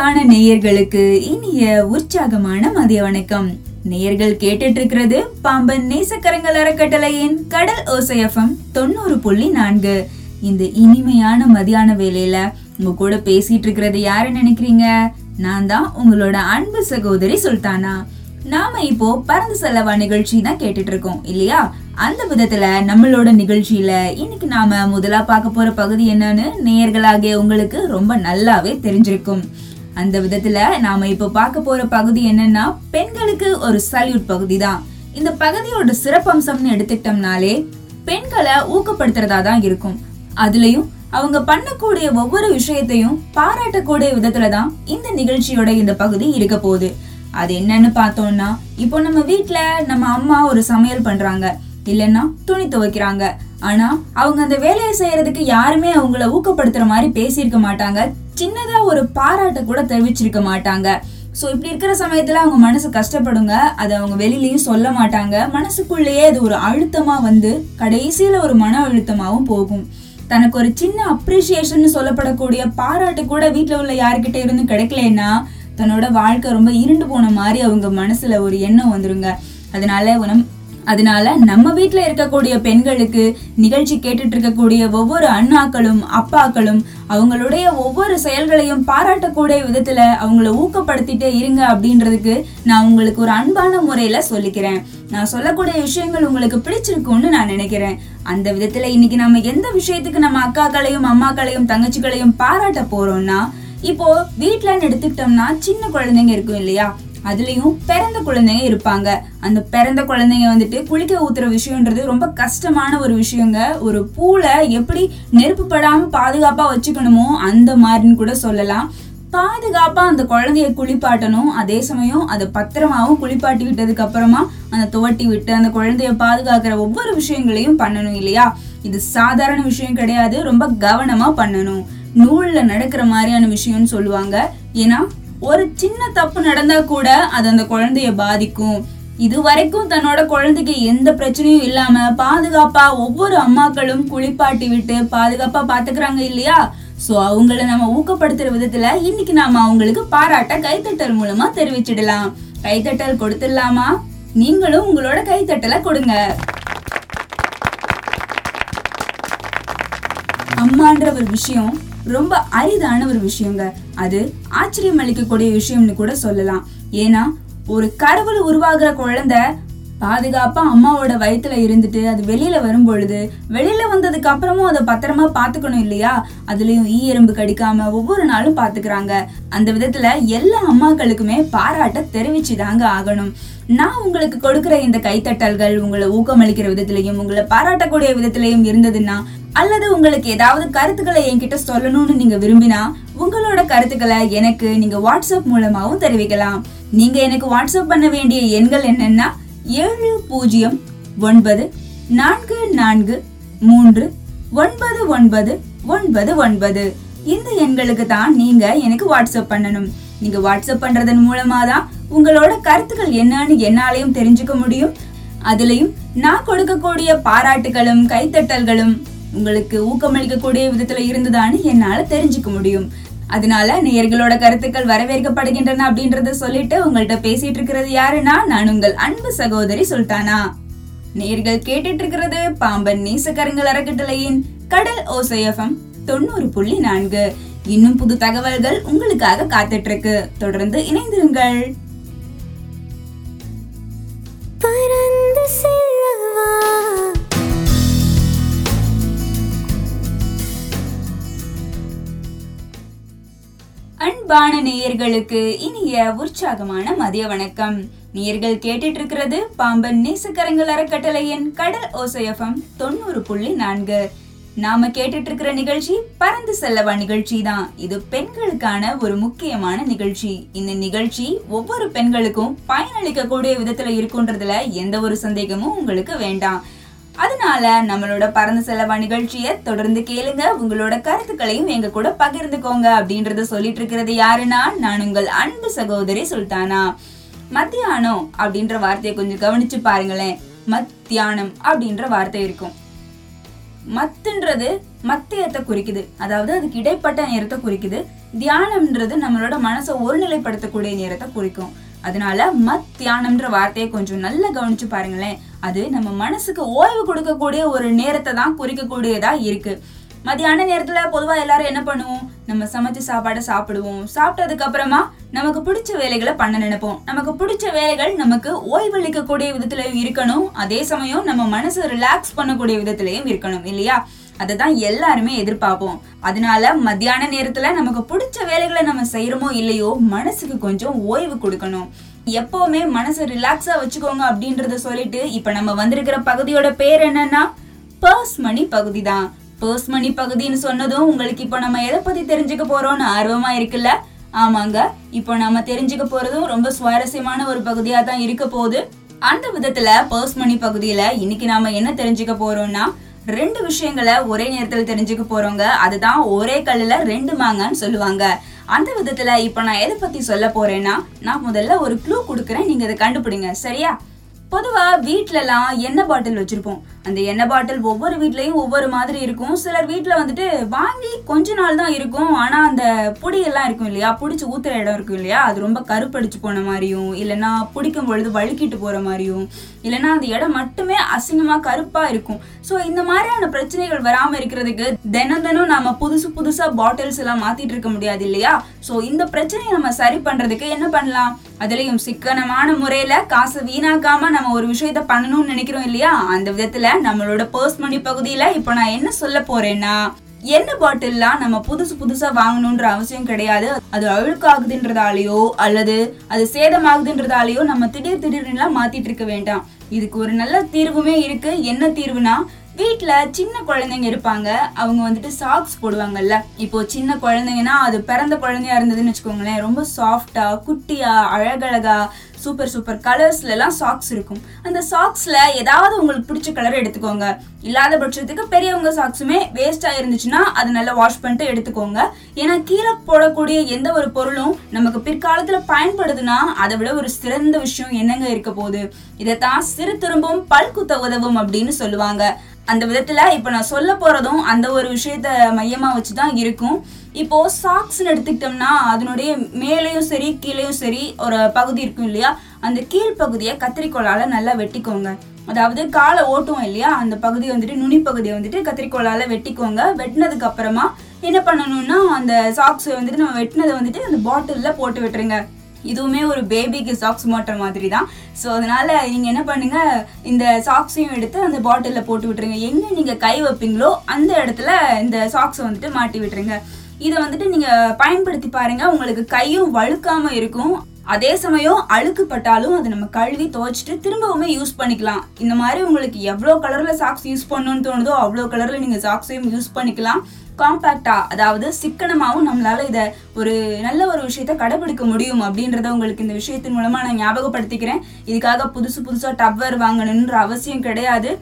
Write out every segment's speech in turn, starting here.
அன்பான நேயர்களுக்கு இனிய உற்சாகமான மதிய வணக்கம். நேயர்கள் கேட்டுட்டு இருக்கிறது பாம்பன் நேசக்கரங்கள் அறக்கட்டளையின் கடல் ஓசையஃபம் தொண்ணூறு புள்ளி நான்கு. இந்த இனிமையான மதியான வேலையில உங்க கூட பேசிட்டு இருக்கிறது யாரு நினைக்கிறீங்க? நான் தான் உங்களோட அன்பு சகோதரி சுல்தானா. நாம இப்போ பறந்து செல்லவா நிகழ்ச்சி தான் கேட்டுட்டு இருக்கோம் இல்லையா? அந்த விதத்துல நம்மளோட நிகழ்ச்சியில இன்னைக்கு நாம முதலா பார்க்க போற பகுதி என்னன்னு நேயர்களாகிய உங்களுக்கு ரொம்ப நல்லாவே தெரிஞ்சிருக்கும். அந்த விதத்துல நாம இப்போ பார்க்க போற பகுதி என்னன்னா பெண்களுக்கு ஒரு சல்யூட் பகுதி தான் இந்த பகுதியோட சிறப்பம்சம்னு எடுத்துக்கிட்டோம்னாலே பெண்களை ஊக்கப்படுத்துறதா தான் இருக்கும். அதுலயும் அவங்க பண்ணக்கூடிய ஒவ்வொரு விஷயத்தையும் பாராட்டக்கூடிய விதத்துல தான் இந்த நிகழ்ச்சியோட இந்த பகுதி இருக்க போகுது. அது என்னன்னு பார்த்தோம்னா இப்போ நம்ம வீட்டில் நம்ம அம்மா ஒரு சமையல் பண்றாங்க. இல்லைன்னா துணி துவைக்கிறாங்க. ஆனா அவங்க அந்த வேலையை செய்யறதுக்கு யாருமே அவங்கள ஊக்கப்படுத்துற மாதிரி பேசியிருக்க மாட்டாங்க. சின்னதா ஒரு பாராட்ட கூட தெரிவிச்சிருக்க மாட்டாங்க. ஸோ இப்படி இருக்கிற சமயத்துல அவங்க மனசு கஷ்டப்படுங்க. அதை அவங்க வெளியிலயும் சொல்ல மாட்டாங்க. மனசுக்குள்ளேயே அது ஒரு அழுத்தமா வந்து கடைசியில ஒரு மன அழுத்தமாகவும் போகும். தனக்கு ஒரு சின்ன அப்ரிசியேஷன் சொல்லப்படக்கூடிய பாராட்டு கூட வீட்டில் உள்ள யாருக்கிட்ட இருந்து கிடைக்கலன்னா தன்னோட வாழ்க்கை ரொம்ப இருண்டு போன மாதிரி அவங்க மனசுல ஒரு எண்ணம் வந்துருங்க. அதனால நம் அதனால நம்ம வீட்டில் இருக்கக்கூடிய பெண்களுக்கு நிகழ்ச்சி கேட்டுட்டு இருக்கக்கூடிய ஒவ்வொரு அண்ணாக்களும் அப்பாக்களும் அவங்களுடைய ஒவ்வொரு செயல்களையும் பாராட்டக்கூடிய விதத்துல அவங்கள ஊக்கப்படுத்திட்டே இருங்க அப்படின்றதுக்கு நான் உங்களுக்கு ஒரு அன்பான முறையில சொல்லிக்கிறேன். நான் சொல்லக்கூடிய விஷயங்கள் உங்களுக்கு பிடிச்சிருக்கும்னு நான் நினைக்கிறேன். அந்த விதத்துல இன்னைக்கு நம்ம எந்த விஷயத்துக்கு நம்ம அக்காக்களையும் அம்மாக்களையும் தங்கச்சிகளையும் பாராட்ட போறோம்னா இப்போ வீட்டுலன்னு எடுத்துக்கிட்டோம்னா சின்ன குழந்தைங்க இருக்கும் இல்லையா? அதுலேயும் பிறந்த குழந்தைங்க இருப்பாங்க. அந்த பிறந்த குழந்தைங்க வந்துட்டு குளிக்க ஊத்துற விஷயம்ன்றது ரொம்ப கஷ்டமான ஒரு விஷயங்க. ஒரு பூலை எப்படி நெருப்பு படாம பாதுகாப்பா வச்சுக்கணுமோ அந்த மாதிரின்னு கூட சொல்லலாம். பாதுகாப்பா அந்த குழந்தைய குளிப்பாட்டணும். அதே சமயம் அதை பத்திரமாவும் குளிப்பாட்டி விட்டதுக்கு அப்புறமா அந்த துவட்டி விட்டு அந்த குழந்தைய பாதுகாக்கிற ஒவ்வொரு விஷயங்களையும் பண்ணணும் இல்லையா? இது சாதாரண விஷயம் கிடையாது. ரொம்ப கவனமா பண்ணணும். நூல்ல நடக்கிற மாதிரியான விஷயம்னு சொல்லுவாங்க. ஏன்னா ஒரு சின்ன தப்பு நடந்தா கூட அது அந்த குழந்தைய பாதிக்கும். இது வரைக்கும் தன்னோட குழந்தைக்கு எந்த பிரச்சனையும் இல்லாம பாதுகாப்பா ஒவ்வொரு அம்மாக்களும் குளிப்பாட்டி விட்டு பாதுகாப்பா பாத்துக்கிறாங்க இல்லையா? சோ அவங்கள நம்ம ஊக்கப்படுத்துற விதத்துல இன்னைக்கு நாம அவங்களுக்கு பாராட்ட கைத்தட்டல் மூலமா தெரிவிச்சிடலாம். கைத்தட்டல் கொடுத்துடலாமா? நீங்களும் உங்களோட கைத்தட்டலை கொடுங்க. அம்மான்ற ஒரு விஷயம் ரொம்ப அரிதான ஒரு விஷயங்க. அது ஆச்சரியம் அளிக்கக்கூடிய விஷயம்னு கூட சொல்லலாம். ஏன்னா ஒரு கடவுள் உருவாகிற குழந்தை பாதுகாப்பா அம்மாவோட வயிற்றுல இருந்துட்டு அது வெளியில வரும் பொழுது வெளியில வந்ததுக்கு அப்புறமும் அதை பத்திரமா பாத்துக்கணும் இல்லையா? அதுலயும் ஈ எறும்பு கடிக்காம ஒவ்வொரு நாளும் பாத்துக்கிறாங்க அந்த விதத்துல எல்லா அம்மாக்களுக்குமே பாராட்ட தெரிவிச்சுதாங்க ஆகணும். நான் உங்களுக்கு கொடுக்கிற இந்த கைத்தட்டல்கள் உங்களை ஊக்கமளிக்கிற விதத்திலையும் உங்களை பாராட்டக்கூடிய விதத்திலையும் இருந்ததுன்னா அல்லது உங்களுக்கு ஏதாவது கருத்துக்களை என்கிட்ட சொல்லணும்னு நீங்க விரும்பினா உங்களோட கருத்துக்களை எனக்கு நீங்க வாட்ஸ்அப் மூலமாகவும் தெரிவிக்கலாம். நீங்க எனக்கு வாட்ஸ்அப் பண்ண வேண்டிய எண்கள் என்னன்னா ஏழு பூஜ்ஜியம் ஒன்பது நான்கு நான்கு மூன்று ஒன்பது ஒன்பது ஒன்பது ஒன்பது. இந்த எண்களுக்கு தான் நீங்க எனக்கு வாட்ஸ்அப் பண்ணணும். நீங்க வாட்ஸ்அப் பண்றதன் மூலமா தான் உங்களோட கருத்துக்கள் என்னன்னு என்னாலையும் தெரிஞ்சுக்க முடியும். அதுலயும் நான் கொடுக்கக்கூடிய பாராட்டுகளும் கைத்தட்டல்களும் உங்களுக்கு ஊக்கமளிக்கக்கூடிய விதத்துல இருந்ததான்னு என்னால தெரிஞ்சுக்க முடியும். அதனால நேயர்களோட கருத்துக்கள் வரவேற்கப்படுகின்றன அப்படின்றத சொல்லிட்டு உங்கள்ட்ட பேசிட்டு இருக்கிறது யாருன்னா நான் உங்கள் அன்பு சகோதரி சுல்தானா. நேர்கள் கேட்டுட்டு இருக்கிறது பாம்பன் நேசக்கரங்கள் அறக்கட்டளையின் கடல் ஓசையம் தொண்ணூறு புள்ளி நான்கு. இன்னும் புது தகவல்கள் உங்களுக்காக காத்துட்டு இருக்கு தொடர்ந்து இணைந்திருங்கள். பறந்து செல் அன்பான நேயர்களுக்கு இனிய உற்சாகமான மதிய வணக்கம். நேயர்கள் கேட்டுட்டு இருக்கிறது பாம்பன் நேசக்கரங்கள் அறக்கட்டளையின் கடல் ஓசையஃபம் தொண்ணூறு புள்ளி நான்கு. நாம கேட்டுட்டு இருக்கிற நிகழ்ச்சி பறந்து செல்லவா நிகழ்ச்சி தான். இது பெண்களுக்கான ஒரு முக்கியமான நிகழ்ச்சி. இந்த நிகழ்ச்சி ஒவ்வொரு பெண்களுக்கும் பயனளிக்கக்கூடிய விதத்துல இருக்குன்றதுல எந்த ஒரு சந்தேகமும் உங்களுக்கு வேண்டாம். அதனால நம்மளோட பறந்து செலவா நிகழ்ச்சியை தொடர்ந்து கேளுங்க. உங்களோட கருத்துக்களையும் எங்க கூட பகிர்ந்துக்கோங்க அப்படின்றத சொல்லிட்டு இருக்கிறது யாருன்னா? நான் உங்கள் அன்பு சகோதரி சுல்தானா. மத்தியானம் அப்படின்ற வார்த்தையை கொஞ்சம் கவனிச்சு பாருங்களேன். மத்தியானம் அப்படின்ற வார்த்தை இருக்கும். மத்துன்றது மத்தியத்தை குறிக்குது. அதாவது அதுக்கு இடைப்பட்ட நேரத்தை குறிக்குது. தியானம்ன்றது நம்மளோட மனசை ஒருநிலைப்படுத்தக்கூடிய நேரத்தை குறிக்கும். அதனால மத் தியானம்ன்ற வார்த்தையை கொஞ்சம் நல்லா கவனிச்சு பாருங்களேன். அது நம்ம மனசுக்கு ஓய்வு கொடுக்கக்கூடிய ஒரு நேரத்தை தான் குறிக்கக்கூடியதா இருக்கு. மத்தியான நேரத்துல பொதுவா எல்லாரும் என்ன பண்ணுவோம்? நம்ம சமைச்ச சாப்பாடை சாப்பிடுவோம். சாப்பிட்டதுக்கு அப்புறமா நமக்கு பிடிச்ச வேலைகளை பண்ண நினைப்போம். நமக்கு பிடிச்ச வேலைகள் நமக்கு ஓய்வளிக்கக்கூடிய விதத்திலையும் இருக்கணும். அதே சமயம் நம்ம மனசை ரிலாக்ஸ் பண்ணக்கூடிய விதத்திலையும் இருக்கணும் இல்லையா? அதை தான் எல்லாருமே எதிர்பார்ப்போம். அதனால மத்தியான நேரத்துல நமக்கு பிடிச்ச வேலைகளை நம்ம செய்யறோமோ இல்லையோ மனசுக்கு கொஞ்சம் ஓய்வு கொடுக்கணும். எப்பவுமே மனசை ரிலாக்ஸா வச்சுக்கோங்க அப்படின்றத சொல்லிட்டு இப்ப நம்ம வந்திருக்கிற பகுதியோட பேர் என்னன்னா பர்ஸ் மணி பகுதி தான். பர்ஸ் மணி பகுதின்னு சொன்னதும் உங்களுக்கு இப்போ நம்ம எதை பத்தி தெரிஞ்சுக்க போறோம்னு ஆர்வமா இருக்குல்ல? ஆமாங்க. இப்போ நம்ம தெரிஞ்சுக்க போறதும் ரொம்ப சுவாரஸ்யமான ஒரு பகுதியா தான் இருக்க போகுது. அந்த விதத்துல பர்ஸ் மணி பகுதியில இன்னைக்கு நாம என்ன தெரிஞ்சுக்க போறோம்னா ரெண்டு விஷயங்களை ஒரே நேரத்தில் தெரிஞ்சுக்க போறோங்க. அதுதான் ஒரே கல்லுல ரெண்டு மாங்கன்னு சொல்லுவாங்க. அந்த விதத்துல இப்ப நான் எதை பத்தி சொல்ல போறேன்னா நான் முதல்ல ஒரு க்ளூ கொடுக்குறேன். நீங்க அதை கண்டுபிடிங்க. சரியா? பொதுவா வீட்லலாம் எண்ணெய் பாட்டில் வச்சிருப்போம். அந்த எண்ணெய் பாட்டில் ஒவ்வொரு வீட்லேயும் ஒவ்வொரு மாதிரி இருக்கும். சிலர் வீட்டில் வந்துட்டு வாங்கி கொஞ்ச நாள் தான் இருக்கும். ஆனால் அந்த பொடியெல்லாம் இருக்கும் இல்லையா? பிடிச்சி ஊற்றுற இடம் இருக்கும் இல்லையா? அது ரொம்ப கருப்படிச்சு போன மாதிரியும் இல்லைன்னா பிடிக்கும் பொழுது வழுக்கிட்டு போகிற மாதிரியும் இல்லைன்னா அந்த இடம் மட்டுமே அசிங்கமாக கருப்பாக இருக்கும். ஸோ இந்த மாதிரியான பிரச்சனைகள் வராமல் இருக்கிறதுக்கு தினம் தினம் நம்ம புதுசு புதுசாக பாட்டில்ஸ் எல்லாம் மாற்றிட்டு இருக்க முடியாது இல்லையா? ஸோ இந்த பிரச்சனையை நம்ம சரி பண்ணுறதுக்கு என்ன பண்ணலாம்? அதுலேயும் சிக்கனமான முறையில் காசை வீணாக்காமல் நம்ம ஒரு விஷயத்த பண்ணணும்னு நினைக்கிறோம் இல்லையா? அந்த விதத்தில் நம்மளோட பர்ஸ் மணி பகுதியில இப்போ நான் என்ன சொல்ல போறேன்னா எண்ணெய் பாட்டில்லாம் நம்ம புதுசு புதுசா வாங்கணுன்ற அவசியம் கிடையாது. அது அழுக்காகுதுன்றதாலேயோ அல்லது அது சேதமாகுதுன்றதாலேயோ நம்ம திடீர் திடீர்னுலாம் மாத்திட்டு இருக்க வேண்டாம். இதுக்கு ஒரு நல்ல தீர்வுமே இருக்கு. என்ன தீர்வுனா வீட்ல சின்ன குழந்தைங்க இருப்பாங்க. அவங்க வந்துட்டு சாக்ஸ் போடுவாங்கல்ல. இப்போ சின்ன குழந்தைங்கன்னா அது பிறந்த குழந்தையா இருந்ததுன்னு வச்சுக்கோங்களேன் ரொம்ப சாஃப்டா குட்டியா அழகழகா சூப்பர் சூப்பர் கலர்ஸ்லலாம் சாக்ஸ் இருக்கும். அந்த சாக்ஸில் ஏதாவது உங்களுக்கு பிடிச்ச கலர் எடுத்துக்கோங்க. இல்லாத பட்சத்துக்கு பெரியவங்க சாக்ஸுமே வேஸ்ட்டாக இருந்துச்சுன்னா அதை நல்லா வாஷ் பண்ணிட்டு எடுத்துக்கோங்க. ஏன்னா கீழே போடக்கூடிய எந்த ஒரு பொருளும் நமக்கு பிற்காலத்தில் பயன்படுதுன்னா அதை விட ஒரு சிறந்த விஷயம் என்னங்க இருக்க போகுது? இதைத்தான் சிறு திரும்பும் பல்குத்த உதவும் அப்படின்னு சொல்லுவாங்க. அந்த விதத்துல இப்ப நான் சொல்ல போறதும் அந்த ஒரு விஷயத்த மையமா வச்சுதான் இருக்கும். இப்போ சாக்ஸ்னு எடுத்துக்கிட்டோம்னா அதனுடைய மேலேயும் சரி கீழேயும் சரி ஒரு பகுதி இருக்கும் இல்லையா? அந்த கீழ் பகுதியை நல்லா வெட்டிக்கோங்க. அதாவது காலை ஓட்டுவோம் இல்லையா? அந்த பகுதி வந்துட்டு நுனி பகுதியை வந்துட்டு கத்திரிக்கோலால வெட்டிக்கோங்க. வெட்டினதுக்கு அப்புறமா என்ன பண்ணணும்னா அந்த சாக்ஸ் வந்துட்டு நம்ம வெட்டினதை வந்துட்டு அந்த பாட்டில்ல போட்டு விட்டுருங்க. இதுவுமே ஒரு பேபிக்கு சாக்ஸ் மாட்டுற மாதிரி தான் ஸோ அதனால நீங்கள் என்ன பண்ணுங்க இந்த சாக்ஸையும் எடுத்து அந்த பாட்டிலில் போட்டு விட்டுருங்க. எங்கே நீங்கள் கை வைப்பீங்களோ அந்த இடத்துல இந்த சாக்ஸை வந்துட்டு மாட்டி விட்டுருங்க. இதை வந்துட்டு நீங்கள் பயன்படுத்தி பாருங்க உங்களுக்கு கையும் வழுக்காமல் இருக்கும். அதே சமயம் அழுக்குப்பட்டாலும் அதை நம்ம கழுவி துவைச்சிட்டு திரும்பவுமே யூஸ் பண்ணிக்கலாம். இந்த மாதிரி உங்களுக்கு எவ்வளோ கலரில் சாக்ஸ் யூஸ் பண்ணணும்னு தோணுதோ அவ்வளோ கலரில் நீங்கள் சாக்ஸையும் யூஸ் பண்ணிக்கலாம். காம்பேக்டா அதாவது சிக்கனமாகவும் நம்மளால இதை ஒரு நல்ல ஒரு விஷயத்த கடைபிடிக்க முடியும் அப்படின்றத உங்களுக்கு இந்த விஷயத்தின் மூலமா நான் ஞாபகப்படுத்திக்கிறேன். இதுக்காக புதுசு புதுசா டவர் வாங்கணுன்ற அவசியம் கிடையாது.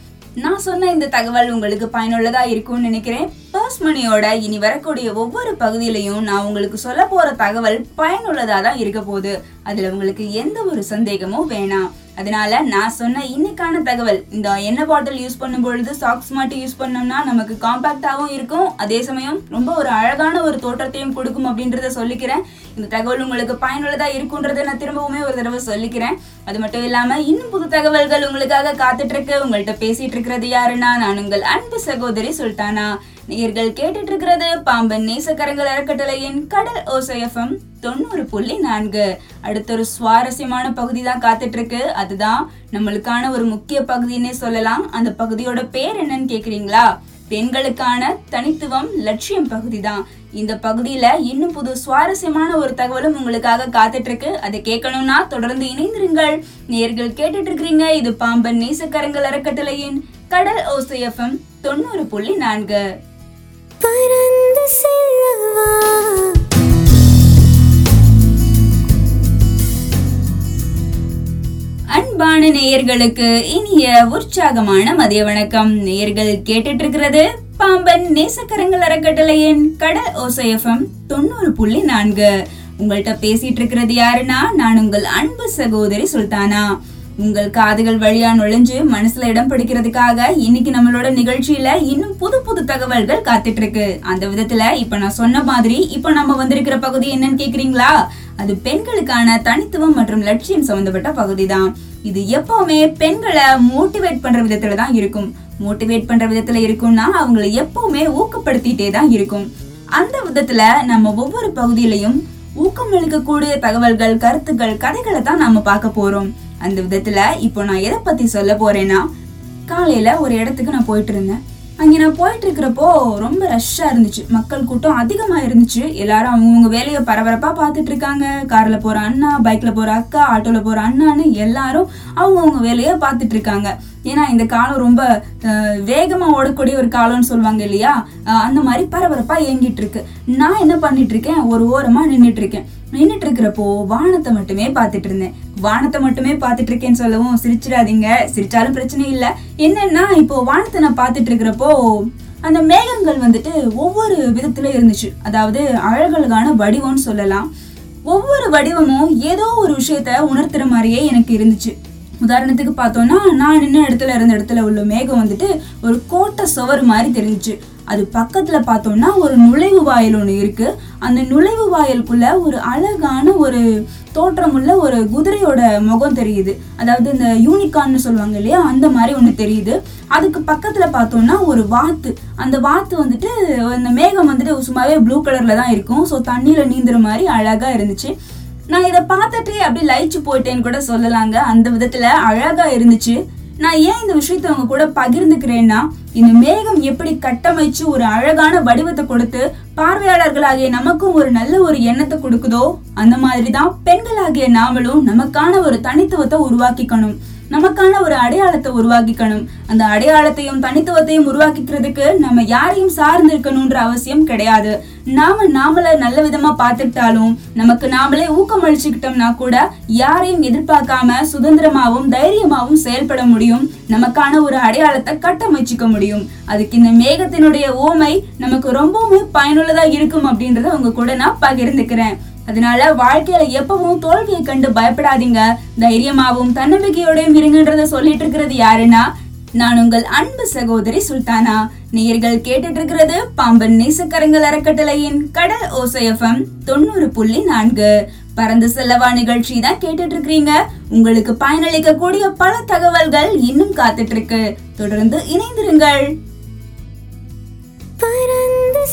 நான் சொன்ன இந்த தகவல் உங்களுக்கு பயனுள்ளதா இருக்கும்னு நினைக்கிறேன். பர்ஸ் மணியோட இனி வரக்கூடிய ஒவ்வொரு பகுதியிலையும் நான் உங்களுக்கு சொல்ல போற தகவல் பயனுள்ளதா தான் இருக்க போகுது. அதுல உங்களுக்கு எந்த ஒரு சந்தேகமும் வேணாம். அதனால நான் சொன்ன இன்னைக்கான தகவல் இந்த எண்ணெய் பாட்டில் யூஸ் பண்ணும் பொழுது சாக்ஸ் மாட்டி யூஸ் பண்ணோம்னா நமக்கு காம்பாக்டாகவும் இருக்கும். அதே சமயம் ரொம்ப ஒரு அழகான ஒரு தோற்றத்தையும் கொடுக்கும் அப்படின்றத சொல்லிக்கிறேன். இந்த தகவல் உங்களுக்கு பயனுள்ளதாக இருக்குன்றதை நான் திரும்பவுமே ஒரு தடவை சொல்லிக்கிறேன். அது மட்டும் இல்லாமல் இன்னும் புது தகவல்கள் உங்களுக்காக காத்துட்ருக்கு உங்கள்கிட்ட பேசிட்டு இருக்கிறது யாருன்னா நான் உங்கள் அன்பு சகோதரி சுல்தானா. நேர்கள் கேட்டுட்டு இருக்கிறது பாம்பன் நேசக்கரங்கள் அறக்கட்டளையின் கடல் ஓசைஎஃப்எம் தொண்ணூறு புள்ளி நான்கு. அடுத்த ஒரு சுவாரஸ்யமான பகுதி தான் காத்துட்டு இருக்கு அதுதான் நம்மளுக்கான ஒரு முக்கிய பகுதின்னே சொல்லலாம். அந்த பகுதியோட பேர் என்னன்னு கேக்குறீங்களா? பெண்களுக்கான தனித்துவம் லட்சியம் பகுதி தான். இந்த பகுதியில இன்னும் புது சுவாரஸ்யமான ஒரு தகவலும் உங்களுக்காக காத்துட்டு இருக்கு அதை கேட்கணும்னா தொடர்ந்து இணைந்திருங்கள். நேர்கள் கேட்டுட்டு இருக்கிறீங்க இது பாம்பன் நேசக்கரங்கள் அறக்கட்டளையின் கடல் ஓசைஎஃப்எம் தொண்ணூறு புள்ளி நான்கு. பறந்து செல்லவா? அன்பான நேயர்களுக்கு இனிய உற்சாகமான மதிய வணக்கம். நேயர்கள் கேட்டுட்டு இருக்கிறது பாம்பன் நேசக்கரங்கள் அறக்கட்டளையின் கடல் ஓசைஎஃப்எம் தொண்ணூறு புள்ளி நான்கு. உங்கள்கிட்ட பேசிட்டு இருக்கிறது யாருன்னா நான் உங்கள் அன்பு சகோதரி சுல்தானா. உங்கள் காதுகள் வழியா நுழைஞ்சு மனசுல இடம் பிடிக்கிறதுக்காக இன்னைக்கு நம்மளோட நிகழ்ச்சியில இன்னும் புது புது தகவல்கள் காத்துட்டு இருக்கு அந்த விதத்துல இப்ப நான் சொன்ன மாதிரி இப்ப நம்ம வந்திருக்கிற பகுதி என்னன்னு கேக்குறீங்களா? அது பெண்களுக்கான தனித்துவம் மற்றும் லட்சியம் சம்பந்தப்பட்ட பகுதி தான் இது எப்பவுமே பெண்களை மோட்டிவேட் பண்ற விதத்துல தான் இருக்கும். மோட்டிவேட் பண்ற விதத்துல இருக்கும்னா அவங்களை எப்பவுமே ஊக்கப்படுத்திட்டே தான் இருக்கும். அந்த விதத்துல நம்ம ஒவ்வொரு பகுதியிலையும் ஊக்கம் அளிக்கக்கூடிய தகவல்கள் கருத்துக்கள் கதைகளை தான் நாம பார்க்க போறோம். அந்த விதத்துல இப்போ நான் எதை பத்தி சொல்ல போறேன்னா காலையில ஒரு இடத்துக்கு நான் போயிட்டு இருந்தேன். அங்க நான் போயிட்டு இருக்கிறப்போ ரொம்ப ரஷ்ஷா இருந்துச்சு. மக்கள் கூட்டம் அதிகமா இருந்துச்சு. எல்லாரும் அவங்கவுங்க வேலையை பரபரப்பா பார்த்துட்டு இருக்காங்க. கார்ல போற அண்ணா பைக்ல போற அக்கா ஆட்டோல போற அண்ணான்னு எல்லாரும் அவங்கவுங்க வேலையை பார்த்துட்டு இருக்காங்க. ஏன்னா இந்த காலம் ரொம்ப வேகமாக வேகமா ஓடக்கூடிய ஒரு காலம்னு சொல்லுவாங்க இல்லையா? அந்த மாதிரி பரபரப்பா இயங்கிட்டு இருக்கு. நான் என்ன பண்ணிட்டு இருக்கேன்? ஒரு ஓரமா நின்றுட்டு இருக்கேன். நின்றுட்டு இருக்கிறப்போ வானத்தை மட்டுமே பார்த்துட்டு இருந்தேன் வானத்தை மட்டுமே பார்த்துட்டு இருக்கேன்னு சொல்லவும் சிரிச்சிடாதீங்க. சிரிச்சாலும் பிரச்சனை இல்லை. என்னன்னா இப்போ வானத்தை நான் பார்த்துட்டு இருக்கிறப்போ அந்த மேகங்கள் வந்துட்டு ஒவ்வொரு விதத்துல இருந்துச்சு. அதாவது அழகழகான வடிவம்னு சொல்லலாம். ஒவ்வொரு வடிவமும் ஏதோ ஒரு விஷயத்த உணர்த்துற மாதிரியே எனக்கு இருந்துச்சு. உதாரணத்துக்கு பார்த்தோம்னா நான் நின்ன இடத்துல இருந்த இடத்துல உள்ள மேகம் வந்துட்டு ஒரு கோட்டை சுவர் மாதிரி தெரிஞ்சுச்சு. அது பக்கத்துல பார்த்தோம்னா ஒரு நுழைவு வாயில் ஒன்று இருக்கு. அந்த நுழைவு வாயிலுக்குள்ள ஒரு அழகான ஒரு தோற்றமுள்ள ஒரு குதிரையோட முகம் தெரியுது. அதாவது இந்த யூனிகான்னு சொல்லுவாங்க இல்லையா? அந்த மாதிரி ஒன்று தெரியுது. அதுக்கு பக்கத்துல பார்த்தோம்னா ஒரு வாத்து. அந்த வாத்து வந்துட்டு அந்த மேகம் வந்துட்டு சும்மாவே ப்ளூ கலர்ல தான் இருக்கும். ஸோ தண்ணியில நீந்துற மாதிரி அழகா இருந்துச்சு. நான் இதை பார்த்துட்டு அப்படியே லயிச்சு போயிட்டேன்னு கூட சொல்லலாங்க. அந்த விதத்துல அழகா இருந்துச்சு. நான் ஏன் இந்த விஷயத்த அவங்க கூட பகிர்ந்துக்கிறேன்னா இந்த மேகம் எப்படி கட்டமைச்சு ஒரு அழகான வடிவத்தை கொடுத்து பார்வையாளர்களாகிய நமக்கும் ஒரு நல்ல ஒரு எண்ணத்தை கொடுக்குதோ அந்த மாதிரி தான் பெண்களாகிய நாமளும் நமக்கான ஒரு தனித்துவத்தை உருவாக்கிக்கணும். நமக்கான ஒரு அடையாளத்தை உருவாக்கிக்கணும். அந்த அடையாளத்தையும் தனித்துவத்தையும் உருவாக்கிக்கிறதுக்கு நம்ம யாரையும் சார்ந்து இருக்கணும்ன்ற அவசியம் கிடையாது. நாம நாமள நல்ல விதமா பார்த்துக்கிட்டாலும் நமக்கு நாமளே ஊக்கம் அளிச்சுக்கிட்டோம்னா கூட யாரையும் எதிர்பார்க்காம சுதந்திரமாவும் தைரியமாவும் செயல்பட முடியும். நமக்கான ஒரு அடையாளத்தை கட்டமைச்சிக்க முடியும். அதுக்கு இந்த மேகத்தினுடைய ஓமை நமக்கு ரொம்பவுமே பயனுள்ளதா இருக்கும் அப்படின்றத உங்க கூட நான் பகிர்ந்துக்கிறேன். அதனால வாழ்க்கையில எப்பவும் தோல்வியை கண்டு பயப்படாதீங்க. தைரியமாவும் தன்னம்பிக்கையோடையும் இருங்கன்றத சொல்லிட்டு இருக்கிறது யாருன்னா நான் உங்கள் அன்பு சகோதரி சுல்தானா. நேயர்கள் கேட்டுட்டு இருக்கிறது பாம்பன் நேசக்கரங்கள் அறக்கட்டளையின் கடல் ஓசைஎஃப்எம் தொண்ணூறு புள்ளி நான்கு. பறந்து செல்லவா நிகழ்ச்சி தான் கேட்டுட்டு இருக்கிறீங்க. உங்களுக்கு பயனளிக்க கூடிய பல தகவல்கள் இன்னும் காத்துட்டு இருக்கு. தொடர்ந்து இணைந்திருங்கள். பறந்து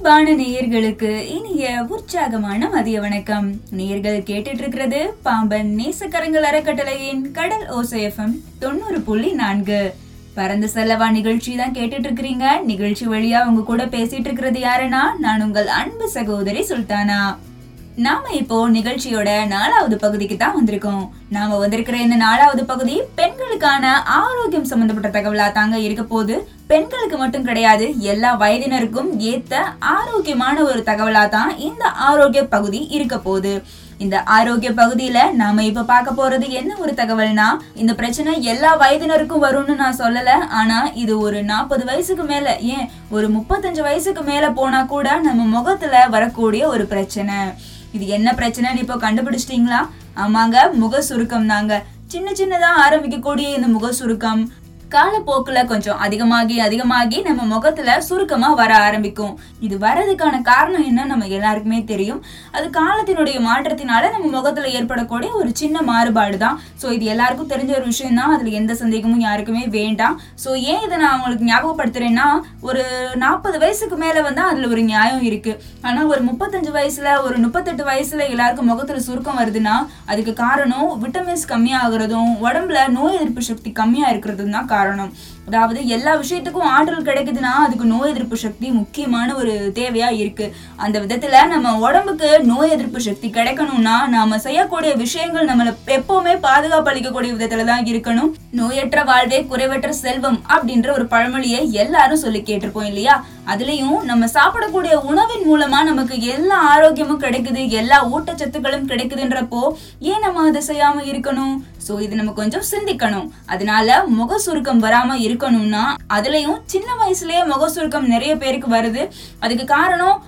அன்பான நேயர்களுக்கு இனிய உற்சாகமான மதிய வணக்கம். நேயர்கள் கேட்டுட்டு இருக்கிறது பாம்பன் நேசக்கரங்கள் அறக்கட்டளையின் கடல் ஓசைஎஃப்எம் தொண்ணூறு புள்ளி நான்கு. பறந்து செல்லவா நிகழ்ச்சி தான் கேட்டுட்டு இருக்கிறீங்க நிகழ்ச்சி வழியா உங்க கூட பேசிட்டு இருக்கிறது யாருன்னா நான் உங்கள் அன்பு சகோதரி சுல்தானா. நாம இப்போ நிகழ்ச்சியோட நாலாவது பகுதிக்கு தான் வந்திருக்கோம். நாம வந்திருக்கிற இந்த நாலாவது பகுதி பெண்களுக்கான ஆரோக்கியம் சம்பந்தப்பட்ட தகவலா தாங்க இருக்க போது பெண்களுக்கு மட்டும் கிடையாது எல்லா வயதினருக்கும் ஏத்த ஆரோக்கியமான ஒரு தகவலா தான் இந்த ஆரோக்கிய பகுதி இருக்க போகுது. இந்த ஆரோக்கிய பகுதியில நாம இப்ப பார்க்க போறது என்ன ஒரு தகவல்னா இந்த பிரச்சனை எல்லா வயதினருக்கும் வரும்னு நான் சொல்லல. ஆனா இது ஒரு நாற்பது வயசுக்கு மேல ஏன் ஒரு முப்பத்தஞ்சு வயசுக்கு மேல போனா கூட நம்ம முகத்துல வரக்கூடிய ஒரு பிரச்சனை. இது என்ன பிரச்சனைன்னு இப்போ கண்டுபிடிச்சிட்டீங்களா? ஆமாங்க முக சுருக்கம் தாங்க. சின்ன சின்னதாக ஆரம்பிக்கக்கூடிய இந்த முக சுருக்கம் காலப்போக்கில் கொஞ்சம் அதிகமாகி அதிகமாகி நம்ம முகத்துல சுருக்கமாக வர ஆரம்பிக்கும். இது வரதுக்கான காரணம் என்ன நம்ம எல்லாருக்குமே தெரியும். அது காலத்தினுடைய மாற்றத்தினால நம்ம முகத்துல ஏற்படக்கூடிய ஒரு சின்ன மாறுபாடு தான் ஸோ இது எல்லாருக்கும் தெரிஞ்ச ஒரு விஷயம் தான் அதில் எந்த சந்தேகமும் யாருக்குமே வேண்டாம். ஸோ ஏன் இதை நான் உங்களுக்கு ஞாபகப்படுத்துறேன்னா ஒரு நாற்பது வயசுக்கு மேலே வந்து அதில் ஒரு நியாயம் இருக்கு. ஆனால் ஒரு முப்பத்தஞ்சு வயசுல ஒரு முப்பத்தெட்டு வயசுல எல்லாருக்கும் முகத்துல சுருக்கம் வருதுன்னா அதுக்கு காரணம் விட்டமின்ஸ் கம்மியாகிறதும் உடம்புல நோய் எதிர்ப்பு சக்தி கம்மியாக இருக்கிறதும் தான் காரணம் அதாவது எல்லா விஷயத்துக்கும் ஆற்றல் கிடைக்குதுன்னா அதுக்கு நோய் எதிர்ப்பு சக்தி முக்கியமான ஒரு தேவையா இருக்கு. அந்த விதத்துல நம்ம உடம்புக்கு நோய் எதிர்ப்பு சக்தி கிடைக்கணும்னா நாம செய்யக்கூடிய விஷயங்கள் நம்மள எப்பவுமே பாதுகாப்பு அளிக்கக்கூடிய விதத்துல தான் இருக்கணும். நோயற்ற வாழ்வே குறைவற்ற செல்வம் அப்படின்ற ஒரு பழமொழியை எல்லாரும் சொல்லி கேட்டிருப்போம் இல்லையா? அதுலயும் நம்ம சாப்பிடக்கூடிய உணவின் மூலமா நமக்கு எல்லா ஆரோக்கியமும் கிடைக்குது எல்லா ஊட்டச்சத்துக்களும் கிடைக்குதுன்றப்போ ஏன் நம்ம அதை செய்யாம இருக்கணும்? சோ இது நம்ம கொஞ்சம் சிந்திக்கணும். அதனால முக சுருக்கம் வராம இருக்கணும்னா அதுலயும் சின்ன வயசுலயே முக சுருக்கம் நிறைய பேருக்கு வருது. அதுக்கு காரணம்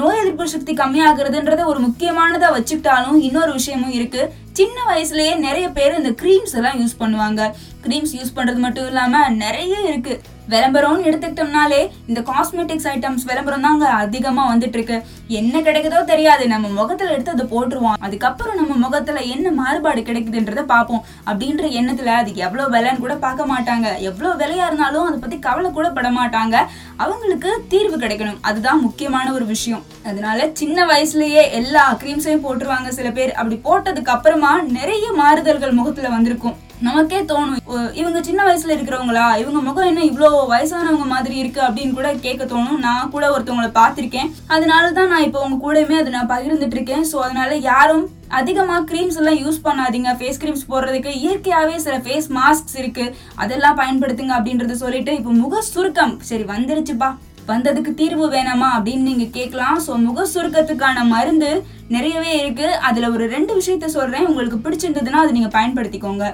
நோய் எதிர்ப்பு சக்தி கம்மியாகிறதுன்றத ஒரு முக்கியமானதா வச்சுக்கிட்டாலும் இன்னொரு விஷயமும் இருக்கு. சின்ன வயசுலயே நிறைய பேர் இந்த க்ரீம்ஸ் எல்லாம் யூஸ் பண்ணுவாங்க. க்ரீம்ஸ் யூஸ் பண்றது மட்டும் இல்லாம நிறைய இருக்கு. விளம்பரம்னு எடுத்துக்கிட்டோம்னாலே இந்த காஸ்மெட்டிக்ஸ் ஐட்டம்ஸ் விளம்பரம் தாங்க அதிகமா வந்துட்டு இருக்கு என்ன கிடைக்குதோ தெரியாது. நம்ம முகத்துல எடுத்து அதை போட்டுருவோம். அதுக்கப்புறம் நம்ம முகத்துல என்ன மாறுபாடு கிடைக்குதுன்றத பார்ப்போம். அப்படின்ற எண்ணத்துல அது எவ்வளவு விலைன்னு கூட பார்க்க மாட்டாங்க. எவ்வளவு விலையா இருந்தாலும் அதை பத்தி கவலை கூட பட மாட்டாங்க. அவங்களுக்கு தீர்வு கிடைக்கணும். அதுதான் முக்கியமான ஒரு விஷயம். அதனால சின்ன வயசுலயே எல்லா க்ரீம்ஸையும் போட்டுருவாங்க சில பேர். அப்படி போட்டதுக்கு அப்புறமா நிறைய மாறுதல்கள் முகத்துல வந்திருக்கும். நமக்கே தோணும். இவங்க சின்ன வயசுல இருக்கிறவங்களா? இவங்க முகம் என்ன இவ்வளோ வயசானவங்க மாதிரி இருக்கு அப்படின்னு கூட கேட்க தோணும். நான் கூட ஒருத்தவங்களை பார்த்துருக்கேன். அதனால தான் நான் இப்போ உங்க கூடயுமே அதை நான் பகிர்ந்துட்டு இருக்கேன் ஸோ அதனால யாரும் அதிகமாக க்ரீம்ஸ் எல்லாம் யூஸ் பண்ணாதீங்க. ஃபேஸ் க்ரீம்ஸ் போடுறதுக்கு இயற்கையாகவே சில ஃபேஸ் மாஸ்க்ஸ் இருக்கு. அதெல்லாம் பயன்படுத்துங்க அப்படின்றத சொல்லிட்டு இப்போ முக சுருக்கம். சரி வந்துருச்சுப்பா. வந்ததுக்கு தீர்வு வேணாமா அப்படின்னு நீங்க கேட்கலாம். ஸோ முக சுருக்கத்துக்கான மருந்து நிறையவே இருக்கு. அதுல ஒரு ரெண்டு விஷயத்த சொல்றேன். உங்களுக்கு பிடிச்சிருந்ததுன்னா அதை நீங்க பயன்படுத்திக்கோங்க.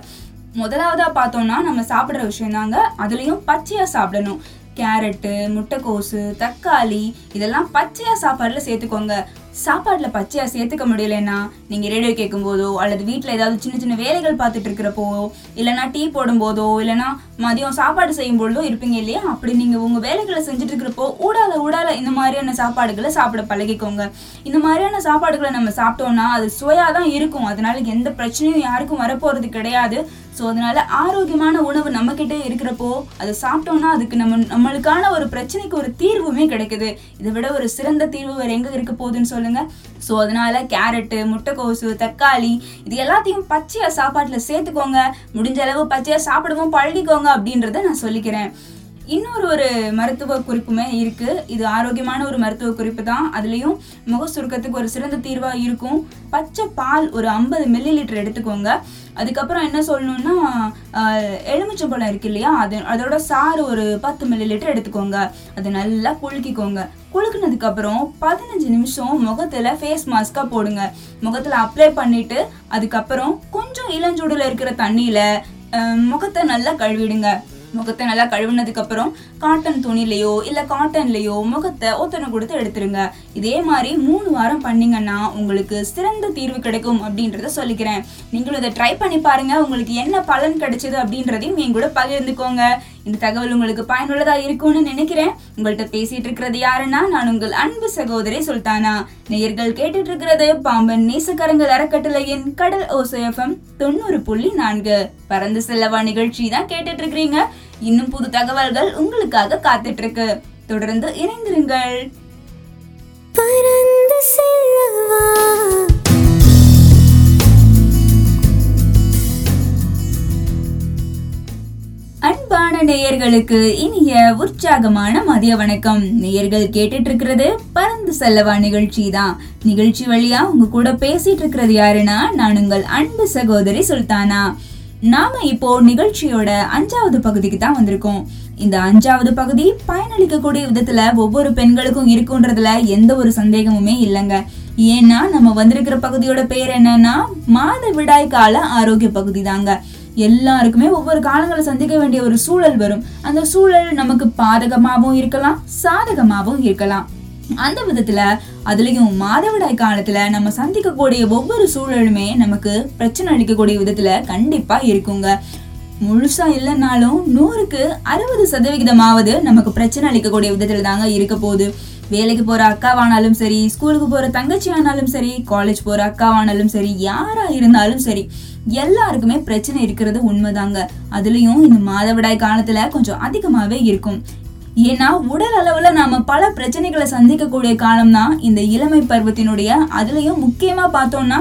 முதலாவதாக பார்த்தோம்னா நம்ம சாப்பிட்ற விஷயம் தாங்க அதுலேயும் பச்சையாக சாப்பிடணும். கேரட்டு முட்டைக்கோசு தக்காளி இதெல்லாம் பச்சையாக சாப்பாடில் சேர்த்துக்கோங்க. சாப்பாட்டில் பச்சையாக சேர்த்துக்க முடியலன்னா நீங்க ரேடியோ கேட்கும்போதோ அல்லது வீட்டில் ஏதாவது சின்ன சின்ன வேலைகள் பார்த்துட்டு இருக்கிறப்போ இல்லைன்னா டீ போடும்போதோ இல்லைனா இல்லைன்னா மதியம் சாப்பாடு செய்யும் பொழுதோ இருப்பீங்க இல்லையா? அப்படி நீங்கள் உங்கள் வேலைகளை செஞ்சுட்டு இருக்கிறப்போ ஊடால ஊடால இந்த மாதிரியான சாப்பாடுகளை சாப்பிட பழகிக்கோங்க. இந்த மாதிரியான சாப்பாடுகளை நம்ம சாப்பிட்டோம்னா அது சுவையாக தான் இருக்கும். அதனால எந்த பிரச்சனையும் யாருக்கும் வரப்போகிறது கிடையாது. ஸோ அதனால ஆரோக்கியமான உணவு நம்மக்கிட்டே இருக்கிறப்போ அதை சாப்பிட்டோம்னா அதுக்கு நம்ம நம்மளுக்கான ஒரு பிரச்சனைக்கு ஒரு தீர்வுமே கிடைக்குது. இதை விட ஒரு சிறந்த தீர்வு வேறு எங்கே இருக்க போகுதுன்னு சொல்லி சொல்லுங்க ஸோ அதனால கேரட்டு முட்டைக்கோசு தக்காளி இது எல்லாத்தையும் பச்சையா சாப்பாட்டில் சேர்த்துக்கோங்க. முடிஞ்ச அளவு பச்சையா சாப்பிடவும் பழகிக்கோங்க அப்படின்றத நான் சொல்லிக்கிறேன். இன்னொரு ஒரு மருத்துவ குறிப்புமே இருக்கு. இது ஆரோக்கியமான ஒரு மருத்துவ குறிப்பு தான். அதுலேயும் முக சுருக்கத்துக்கு ஒரு சிறந்த தீர்வாக இருக்கும். பச்சை பால் ஒரு ஐம்பது மில்லி லிட்டர் எடுத்துக்கோங்க. அதுக்கப்புறம் என்ன சொல்லணும்னா எலுமிச்சம்பழம் இருக்கு இல்லையா? அது அதோட சாறு ஒரு பத்து மில்லி லிட்டர் எடுத்துக்கோங்க. அது நல்லா குலுக்கிக்கோங்க. குலுக்குனதுக்கு அப்புறம் பதினஞ்சு நிமிஷம் முகத்துல ஃபேஸ் மாஸ்கா போடுங்க. முகத்துல அப்ளை பண்ணிட்டு அதுக்கப்புறம் கொஞ்சம் இளஞ்சூடுல இருக்கிற தண்ணியில முகத்தை நல்லா கழுவிடுங்க. முகத்தை நல்லா கழுவுனதுக்கு அப்புறம் காட்டன் துணிலையோ இல்ல காட்டன்லயோ முகத்தை ஒத்தனை கொடுத்து எடுத்துருங்க. இதே மாதிரி மூணு வாரம் பண்ணீங்கன்னா உங்களுக்கு சிறந்த தீர்வு கிடைக்கும் அப்படின்றத சொல்லிக்கிறேன். நீங்களும் இதை ட்ரை பண்ணி பாருங்க. உங்களுக்கு என்ன பலன் கிடைச்சது அப்படின்றதையும் என் கூட பகிர்ந்துக்கோங்க. இந்த தகவல் உங்களுக்கு பயனுள்ளதா இருக்கும்னு நினைக்கிறேன். உங்கள்கிட்ட பேசிட்டு இருக்கிறது யாருன்னா நான் உங்கள் அன்பு சகோதரி சுல்தானா. நேயர்கள் கேட்டுட்டு இருக்கிறது பாம்பன் நேசக்கரங்கள் அறக்கட்டளையின் கடல் ஓசைஎஃப்எம் தொண்ணூறு புள்ளி நான்கு. பறந்து செல்லவா நிகழ்ச்சி தான் கேட்டுட்டு இருக்கிறீங்க. இன்னும் புது தகவல்கள் உங்களுக்காக காத்துட்டு இருக்கு தொடர்ந்து இணைந்திருங்கள். பறந்து செல்லவா அன்பான நேயர்களுக்கு இனிய உற்சாகமான மதிய வணக்கம். நேயர்கள் கேட்டுட்டு இருக்கிறது பறந்து செல்லவா நிகழ்ச்சி தான் நிகழ்ச்சி வழியா உங்க கூட பேசிட்டு இருக்கிறது யாருன்னா நான் உங்கள் அன்பு சகோதரி சுல்தானா. நாம இப்போ நிகழ்ச்சியோட அஞ்சாவது பகுதிக்கு தான் வந்திருக்கோம். இந்த அஞ்சாவது பகுதி பயனளிக்கக்கூடிய விதத்துல ஒவ்வொரு பெண்களுக்கும் இருக்குன்றதுல எந்த ஒரு சந்தேகமுமே இல்லைங்க. ஏன்னா நம்ம வந்திருக்கிற பகுதியோட பேர் என்னன்னா மாத விடாய் கால ஆரோக்கிய பகுதி தாங்க எல்லாருக்குமே ஒவ்வொரு காலங்களை சந்திக்க வேண்டிய ஒரு சூழல் வரும். அந்த சூழல் நமக்கு பாதகமாகவும் இருக்கலாம் சாதகமாகவும் இருக்கலாம். அந்த விதத்துல அதுலயும் மாதவிடாய் காலத்துல நம்ம சந்திக்கக்கூடிய ஒவ்வொரு சூழலுமே நமக்கு பிரச்சனை அளிக்கக்கூடிய விதத்துல கண்டிப்பா இருக்குங்க. முழுசா இல்லைனாலும் நூறுக்கு அறுபது சதவிகிதமாவது நமக்கு பிரச்சனை அளிக்கக்கூடிய விதத்துல தாங்க இருக்க போகுது. வேலைக்கு போற அக்காவானாலும் சரி ஸ்கூலுக்கு போற தங்கச்சி ஆனாலும் சரி காலேஜ் போற அக்காவானாலும் சரி யாரா இருந்தாலும் சரி எல்லாருக்குமே பிரச்சனை இருக்கிறது உண்மைதாங்க. அதுலயும் இந்த மாதவிடாய் காலத்துல கொஞ்சம் அதிகமாவே இருக்கும். ஏன்னா உடல் அளவுல நாம பல பிரச்சனைகளை சந்திக்கக்கூடிய காலம் தான் இந்த இளமை பருவத்தினுடைய. அதுலயும் முக்கியமா பார்த்தோம்னா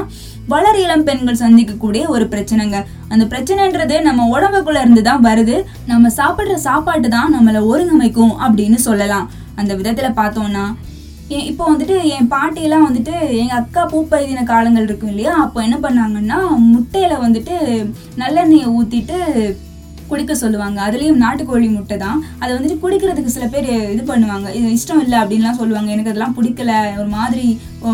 வளர் இளம் பெண்கள் சந்திக்கக்கூடிய ஒரு பிரச்சனைங்க. அந்த பிரச்சனைன்றது நம்ம உடம்புக்குள்ள இருந்து தான் வருது. நம்ம சாப்பிட்ற சாப்பாட்டு தான் நம்மளை ஒருங்கமைக்கும் அப்படின்னு சொல்லலாம். அந்த விதத்துல பார்த்தோம்னா இப்போ வந்துட்டு என் பாட்டியெல்லாம் வந்துட்டு எங்கள் அக்கா பூப்பெய்தின காலங்கள் இருக்கும் இல்லையா? அப்போ என்ன பண்ணாங்கன்னா முட்டையில் வந்துட்டு நல்லெண்ணெயை ஊற்றிட்டு குடிக்க சொல்லுவாங்க. அதுலேயும் நாட்டுக்கோழி முட்டை தான். அதை வந்துட்டு குடிக்கிறதுக்கு சில பேர் இது பண்ணுவாங்க. இது இஷ்டம் இல்லை அப்படின்லாம் சொல்லுவாங்க. எனக்கு அதெல்லாம் பிடிக்கல. ஒரு மாதிரி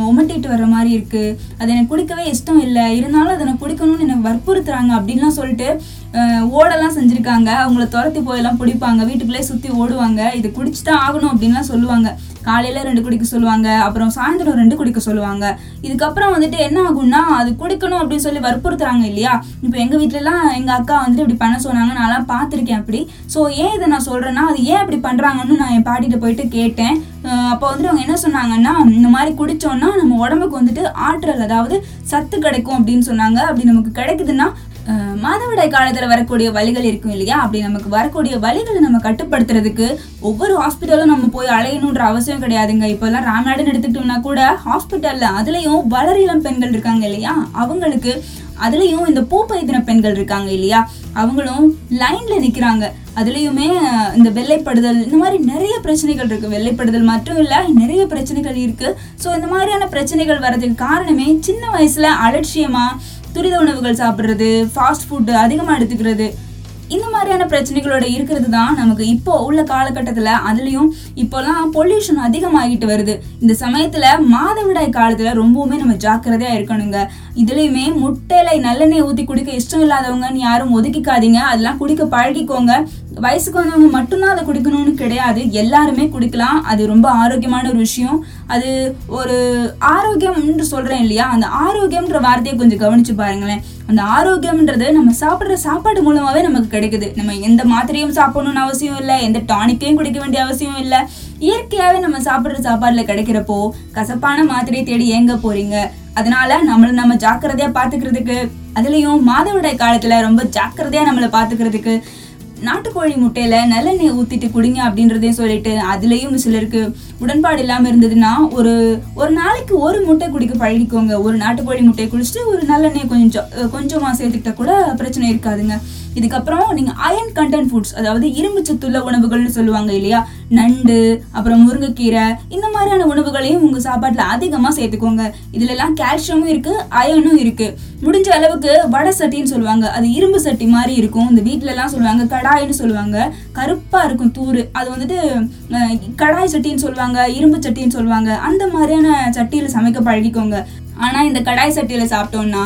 உமட்டிட்டு வர்ற மாதிரி இருக்கு. அது எனக்கு குடிக்கவே இஷ்டம் இல்லை. இருந்தாலும் அதை நான் குடிக்கணும்னு எனக்கு வற்புறுத்துறாங்க அப்படின்லாம் சொல்லிட்டு ஓடெல்லாம் செஞ்சுருக்காங்க. அவங்கள துரத்தி போயெல்லாம் பிடிப்பாங்க. வீட்டுக்குள்ளே சுற்றி ஓடுவாங்க. இதை குடிச்சு தான் ஆகணும் அப்படின்லாம் சொல்லுவாங்க. காலையில் ரெண்டு குடிக்க சொல்லுவாங்க அப்புறம் சாயந்தரம் ரெண்டு குடிக்க சொல்லுவாங்க. இதுக்கப்புறம் வந்துட்டு என்ன ஆகும்னா அது குடிக்கணும் அப்படின்னு சொல்லி வற்புறுத்துறாங்க இல்லையா? இப்போ எங்கள் வீட்டிலலாம் எங்கள் அக்கா வந்துட்டு இப்படி பண்ண சொன்னாங்க நான்லாம் பார்த்துருக்கேன் அப்படி. ஸோ ஏன் இதை நான் சொல்கிறேன்னா அது ஏன் அப்படி பண்ணுறாங்கன்னு நான் என் பாட்டிகிட்ட போயிட்டு கேட்டேன். அப்போ வந்துட்டு அவங்க என்ன சொன்னாங்கன்னா இந்த மாதிரி குடித்தோன்னா நம்ம உடம்புக்கு வந்துட்டு ஆற்றல் அதாவது சத்து கிடைக்கும் அப்படின்னு சொன்னாங்க. அப்படி நமக்கு கிடைக்குதுன்னா மாதவிடாய் காலத்தில் வரக்கூடிய வழிகள் இருக்கும் இல்லையா? அப்படி நமக்கு வரக்கூடிய வழிகளை நம்ம கட்டுப்படுத்துறதுக்கு ஒவ்வொரு ஹாஸ்பிட்டலும் நம்ம போய் அலையணுன்ற அவசியம் கிடையாதுங்க. இப்போல்லாம் ராம்நாடுன்னு எடுத்துக்கிட்டோம்னா கூட ஹாஸ்பிட்டலில் அதுலேயும் வளரிளம் பெண்கள் இருக்காங்க இல்லையா? அவங்களுக்கு அதுலேயும் இந்த பூ பைத்தின பெண்கள் இருக்காங்க இல்லையா? அவங்களும் லைனில் நிற்கிறாங்க அதுலேயுமே இந்த வெள்ளைப்படுதல் இந்த மாதிரி நிறைய பிரச்சனைகள் இருக்குது வெள்ளைப்படுதல் மட்டும் இல்லை நிறைய பிரச்சனைகள் இருக்குது ஸோ இந்த மாதிரியான பிரச்சனைகள் வர்றதுக்கு காரணமே சின்ன வயசில் அலட்சியமாக துரித உணவுகள் சாப்பிட்றது ஃபாஸ்ட் ஃபுட்டு அதிகமாக எடுத்துக்கிறது. இந்த மாதிரியான பிரச்சனைகளோட இருக்கிறது தான் நமக்கு இப்போ உள்ள காலகட்டத்தில் அதுலேயும் இப்போலாம் பொல்யூஷன் அதிகமாகிட்டு வருது. இந்த சமயத்தில் மாதவிடாய் காலத்தில் ரொம்பவுமே நம்ம ஜாக்கிரதையாக இருக்கணுங்க. இதுலேயுமே முட்டையில நல்லெண்ணெய் ஊற்றி குடிக்க இஷ்டம் இல்லாதவங்கன்னு யாரும் ஒதுக்கிக்காதீங்க. அதெல்லாம் குடிக்க பழகிக்கோங்க. வயசுக்கு வந்தவங்க மட்டும்தான் அதை குடிக்கணும்னு கிடையாது. எல்லாருமே குடிக்கலாம். அது ரொம்ப ஆரோக்கியமான ஒரு விஷயம். அது ஒரு ஆரோக்கியம்னு சொல்கிறேன் இல்லையா? அந்த ஆரோக்கியம்ன்ற வார்த்தையை கொஞ்சம் கவனிச்சு பாருங்களேன். அந்த ஆரோக்கியம்ன்றது நம்ம சாப்பிட்ற சாப்பாடு மூலமாகவே நமக்கு கிடைக்குது. நம்ம எந்த மாத்திரையும் சாப்பிடணும்னு அவசியம் இல்லை. எந்த டானிக்கையும் குடிக்க வேண்டிய அவசியம் இல்லை. இயற்கையாகவே நம்ம சாப்பிட்ற சாப்பாடில் கிடைக்கிறப்போ கசப்பான மாத்திரையை தேடி ஏங்க போகிறீங்க அதனால நம்மள நம்ம ஜாக்கிரதையா பாத்துக்கிறதுக்கு அதுலயும் மாதவிடாய் காலத்துல ரொம்ப ஜாக்கிரதையா நம்மளை பாத்துக்கிறதுக்கு நாட்டுக்கோழி முட்டையில நல்லெண்ணெய் ஊத்திட்டு குடிங்க அப்படின்றதையும் சொல்லிட்டு அதுலயும் சிலருக்கு உடன்பாடு இல்லாம இருந்ததுன்னா ஒரு ஒரு நாளைக்கு ஒரு முட்டை குடிக்க பழகிக்கோங்க. ஒரு நாட்டுக்கோழி முட்டையை குடிச்சிட்டு ஒரு நல்லெண்ணெய் கொஞ்சம் கொஞ்சமா சேர்த்துக்கிட்டா கூட பிரச்சனை இருக்காதுங்க. இதுக்கப்புறம் நீங்க அயன் கண்டென்ட் ஃபுட்ஸ் அதாவது இரும்பு சத்துள்ள உணவுகள்னு சொல்லுவாங்க இல்லையா? நண்டு அப்புறம் முருங்கைக்கீரை இந்த மாதிரியான உணவுகளையும் உங்க சாப்பாட்டுல அதிகமா சேர்த்துக்கோங்க. இதுல எல்லாம் கால்சியமும் இருக்கு அயனும் இருக்கு. முடிஞ்ச அளவுக்கு வடை சட்டின்னு சொல்லுவாங்க. அது இரும்பு சட்டி மாதிரி இருக்கும். இந்த வீட்ல எல்லாம் சொல்லுவாங்க கடாயின்னு சொல்லுவாங்க. கருப்பா இருக்கும் தூறு. அது வந்துட்டு கடாய் சட்டின்னு சொல்லுவாங்க இரும்பு சட்டின்னு சொல்லுவாங்க. அந்த மாதிரியான சட்டியில சமைக்க பழகிக்கோங்க. ஆனால் இந்த கடாய் சட்டியில் சாப்பிட்டோம்னா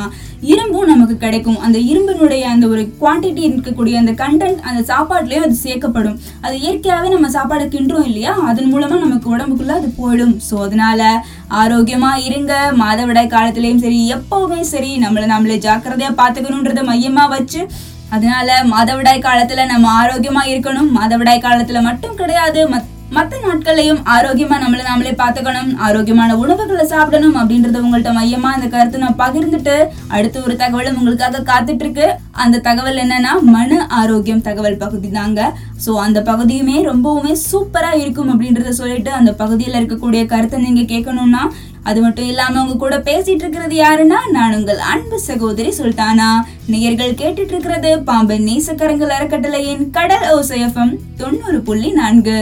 இரும்பும் நமக்கு கிடைக்கும். அந்த இரும்பினுடைய அந்த ஒரு குவாண்டிட்டி இருக்கக்கூடிய அந்த கண்டென்ட் அந்த சாப்பாட்லேயும் அது சேர்க்கப்படும். அது இயற்கையாகவே நம்ம சாப்பாடு கிண்டுறோம் இல்லையா? அதன் மூலமாக நமக்கு உடம்புக்குள்ள அது போயிடும். ஸோ அதனால ஆரோக்கியமாக இருங்க. மாதவிடாய் காலத்துலேயும் சரி எப்போவுமே சரி. நம்மளை நம்மளே ஜாக்கிரதையாக பார்த்துக்கணுன்றதை மையமாக வச்சு. அதனால மாதவிடாய் காலத்தில் நம்ம ஆரோக்கியமாக இருக்கணும். மாதவிடாய் காலத்தில் மட்டும் கிடையாது. மத் மற்ற நாட்களையும் ஆரோக்கியமா நம்மளை நாமளே பார்த்துக்கணும் ஆரோக்கியமான உணவுகளை சாப்பிடணும் அப்படின்றத உங்கள்ட்ட மையமா இந்த கருத்தை நான் பகிர்ந்துட்டு அடுத்த ஒரு தகவலும் உங்களுக்காக காத்துட்டு இருக்கு அந்த தகவல் என்னன்னா மன ஆரோக்கியம் தகவல் பகுதி தாங்க. ஸோ அந்த பகுதியுமே ரொம்பவுமே சூப்பரா இருக்கும் அப்படின்றத சொல்லிட்டு அந்த பகுதியில் இருக்கக்கூடிய கருத்தை நீங்க கேட்கணும்னா அது மட்டும் இல்லாம உங்க கூட பேசிட்டு இருக்கிறது யாருன்னா நான் உங்கள் அன்பு சகோதரி சுல்தானா. நேயர்கள் கேட்டுட்டு இருக்கிறது பாம்பன் நேசக்கரங்கள் அறக்கட்டளையின் கடல் ஓசையம் தொண்ணூறு புள்ளி நான்கு.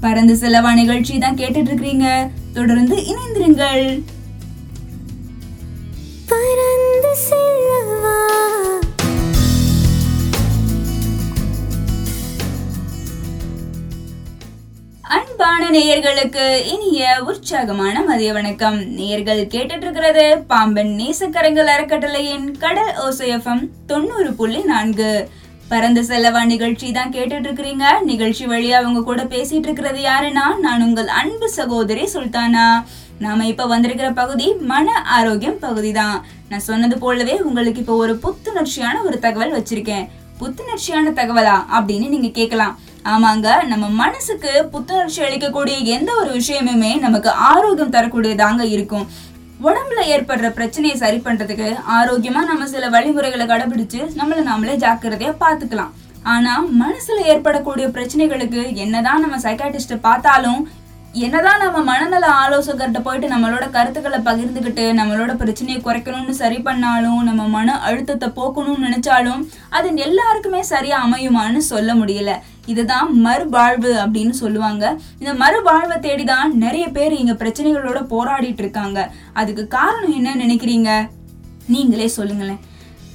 பறந்து செலவா நிகழ்ச்சி தான் கேட்டுட்டு இருக்கிறீங்க தொடர்ந்து இணைந்திருங்கள். பறந்து செல்லவா அன்பான நேயர்களுக்கு இனிய உற்சாகமான மதிய வணக்கம். நேயர்கள் கேட்டுட்டு இருக்கிறது பாம்பன் நேசக்கரங்கள் அறக்கட்டளையின் கடல் ஓசைஎஃப்எம் தொண்ணூறு புள்ளி நான்கு. பரந்த செலவா நிகழ்ச்சி தான் கேட்டுட்டு இருக்கிறீங்க நிகழ்ச்சி வழியா அவங்க கூட பேசிட்டு இருக்கிறது யாருன்னா நான் உங்கள் அன்பு சகோதரி சுல்தானா. நாம இப்ப வந்திருக்கிற பகுதி மன ஆரோக்கியம் பகுதி தான். நான் சொன்னது போலவே உங்களுக்கு இப்போ ஒரு புத்துணர்ச்சியான ஒரு தகவல் வச்சிருக்கேன். புத்துணர்ச்சியான தகவலா அப்படின்னு நீங்க கேட்கலாம் ஆமாங்க நம்ம மனசுக்கு புத்துணர்ச்சி அளிக்கக்கூடிய எந்த ஒரு விஷயமுமே நமக்கு ஆரோக்கியம் தரக்கூடியதாங்க இருக்கும். உடம்புல ஏற்படுற பிரச்சனையை சரி பண்றதுக்கு ஆரோக்கியமா நம்ம சில வழிமுறைகளை கடைபிடிச்சு நம்மள நாமளே ஜாக்கிரதையா பாத்துக்கலாம். ஆனா மனசுல ஏற்படக்கூடிய பிரச்சனைகளுக்கு என்னதான் நம்ம சைக்காட்டிஸ்ட பார்த்தாலும் என்னதான் நம்ம மனநல ஆலோசகர்கிட்ட போயிட்டு நம்மளோட கருத்துக்களை பகிர்ந்துக்கிட்டு நம்மளோட பிரச்சனையை குறைக்கணும்னு சரி பண்ணாலும் நம்ம மன அழுத்தத்தை போக்கணும்னு நினைச்சாலும் அது எல்லாருக்குமே சரியா அமையுமான்னு சொல்ல முடியல. இதுதான் மறுவாழ்வு அப்படின்னு சொல்லுவாங்க. இந்த மறுவாழ்வை தேடிதான் நிறைய பேர் இங்க பிரச்சனைகளோட போராடிட்டு இருக்காங்க அதுக்கு காரணம் என்ன நினைக்கிறீங்க? நீங்களே சொல்லுங்களேன்.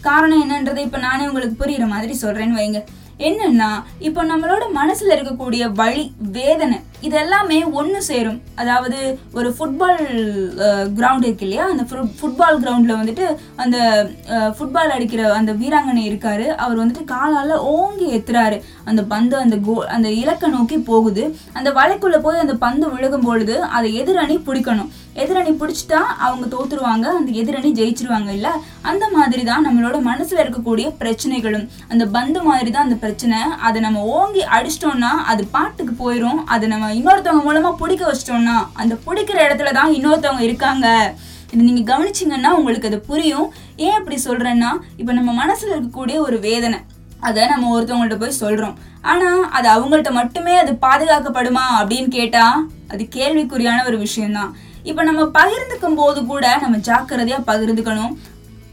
காரணம் என்னன்றதை இப்ப நானே உங்களுக்கு புரியுற மாதிரி சொல்றேன்னு வைங்க. என்னன்னா இப்போ நம்மளோட மனசுல இருக்கக்கூடிய வழி வேதனை இதெல்லாமே ஒன்று சேரும். அதாவது ஒரு ஃபுட்பால் கிரவுண்ட் இருக்கு இல்லையா? அந்த ஃபுட்பால் கிரவுண்டில் வந்துட்டு அந்த ஃபுட்பால் அடிக்கிற அந்த வீராங்கனை இருக்காரு. அவர் வந்துட்டு காலால் ஓங்கி எத்துறாரு அந்த பந்து அந்த கோ அந்த இலக்கை நோக்கி போகுது. அந்த வலைக்குள்ளே போய் அந்த பந்து விழுகும் பொழுது அதை எதிரணி பிடிக்கணும். எதிரணி பிடிச்சிட்டா அவங்க தோத்துருவாங்க அந்த எதிரணி ஜெயிச்சிருவாங்க இல்ல? அந்த மாதிரி தான் நம்மளோட மனசுல இருக்கக்கூடிய பிரச்சனைகளும். அந்த பந்து மாதிரி தான் அந்த பிரச்சனை. அதை நம்ம ஓங்கி அடிச்சிட்டோம்னா அது பாட்டுக்கு போயிடும் அதை நம்ம இன்னொருத்தவங்க மூலமா பிடிக்க வச்சிட்டோம்னா அந்த பிடிக்கிற இடத்துல தான் இன்னொருத்தவங்க இருக்காங்க. இது நீங்க கவனிச்சிங்கன்னா உங்களுக்கு அது புரியும். ஏன் அப்படி சொல்றேன்னா இப்போ நம்ம மனசுல இருக்கக்கூடிய ஒரு வேதனை. அதை நம்ம ஒருத்தவங்கள்ட்ட போய் சொல்கிறோம் ஆனால் அது அவங்கள்ட்ட மட்டுமே அது பாதுகாக்கப்படுமா அப்படின்னு கேட்டால் அது கேள்விக்குறியான ஒரு விஷயம்தான். இப்போ நம்ம பகிர்ந்துக்கும் போது கூட நம்ம ஜாக்கிரதையாக பகிர்ந்துக்கணும்.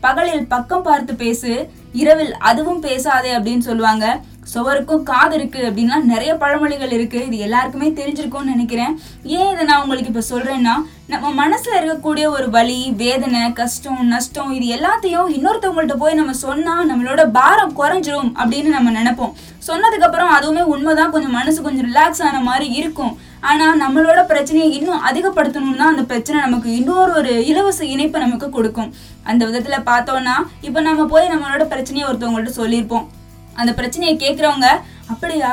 பகலில் பக்கம் பார்த்து பேசு இரவில் அதுவும் பேசாதே அப்படின்னு சொல்லுவாங்க. சுவருக்கும் காது இருக்கு அப்படின்னா நிறைய பழமொழிகள் இருக்கு. இது எல்லாருக்குமே தெரிஞ்சிருக்கும்னு நினைக்கிறேன். ஏன் இதை நான் உங்களுக்கு இப்போ சொல்றேன்னா நம்ம மனசுல இருக்கக்கூடிய ஒரு வலி வேதனை கஷ்டம் நஷ்டம் இது எல்லாத்தையும் இன்னொருத்தவங்கள்ட்ட போய் நம்ம சொன்னா நம்மளோட பாரம் குறைஞ்சிரும் அப்படின்னு நம்ம நினைப்போம். சொன்னதுக்கு அப்புறம் அதுவுமே உண்மைதான். கொஞ்சம் மனசு கொஞ்சம் ரிலாக்ஸ் ஆன மாதிரி இருக்கும். ஆனால் நம்மளோட பிரச்சனையை இன்னும் அதிகப்படுத்தணும்னா அந்த பிரச்சனை நமக்கு இன்னொரு ஒரு இலவச இணைப்பை நமக்கு கொடுக்கும். அந்த விதத்தில் பார்த்தோன்னா இப்போ நம்ம போய் நம்மளோட பிரச்சனையை ஒருத்தவங்கள்ட்ட சொல்லியிருப்போம். அந்த பிரச்சனையை கேட்குறவங்க அப்படியா?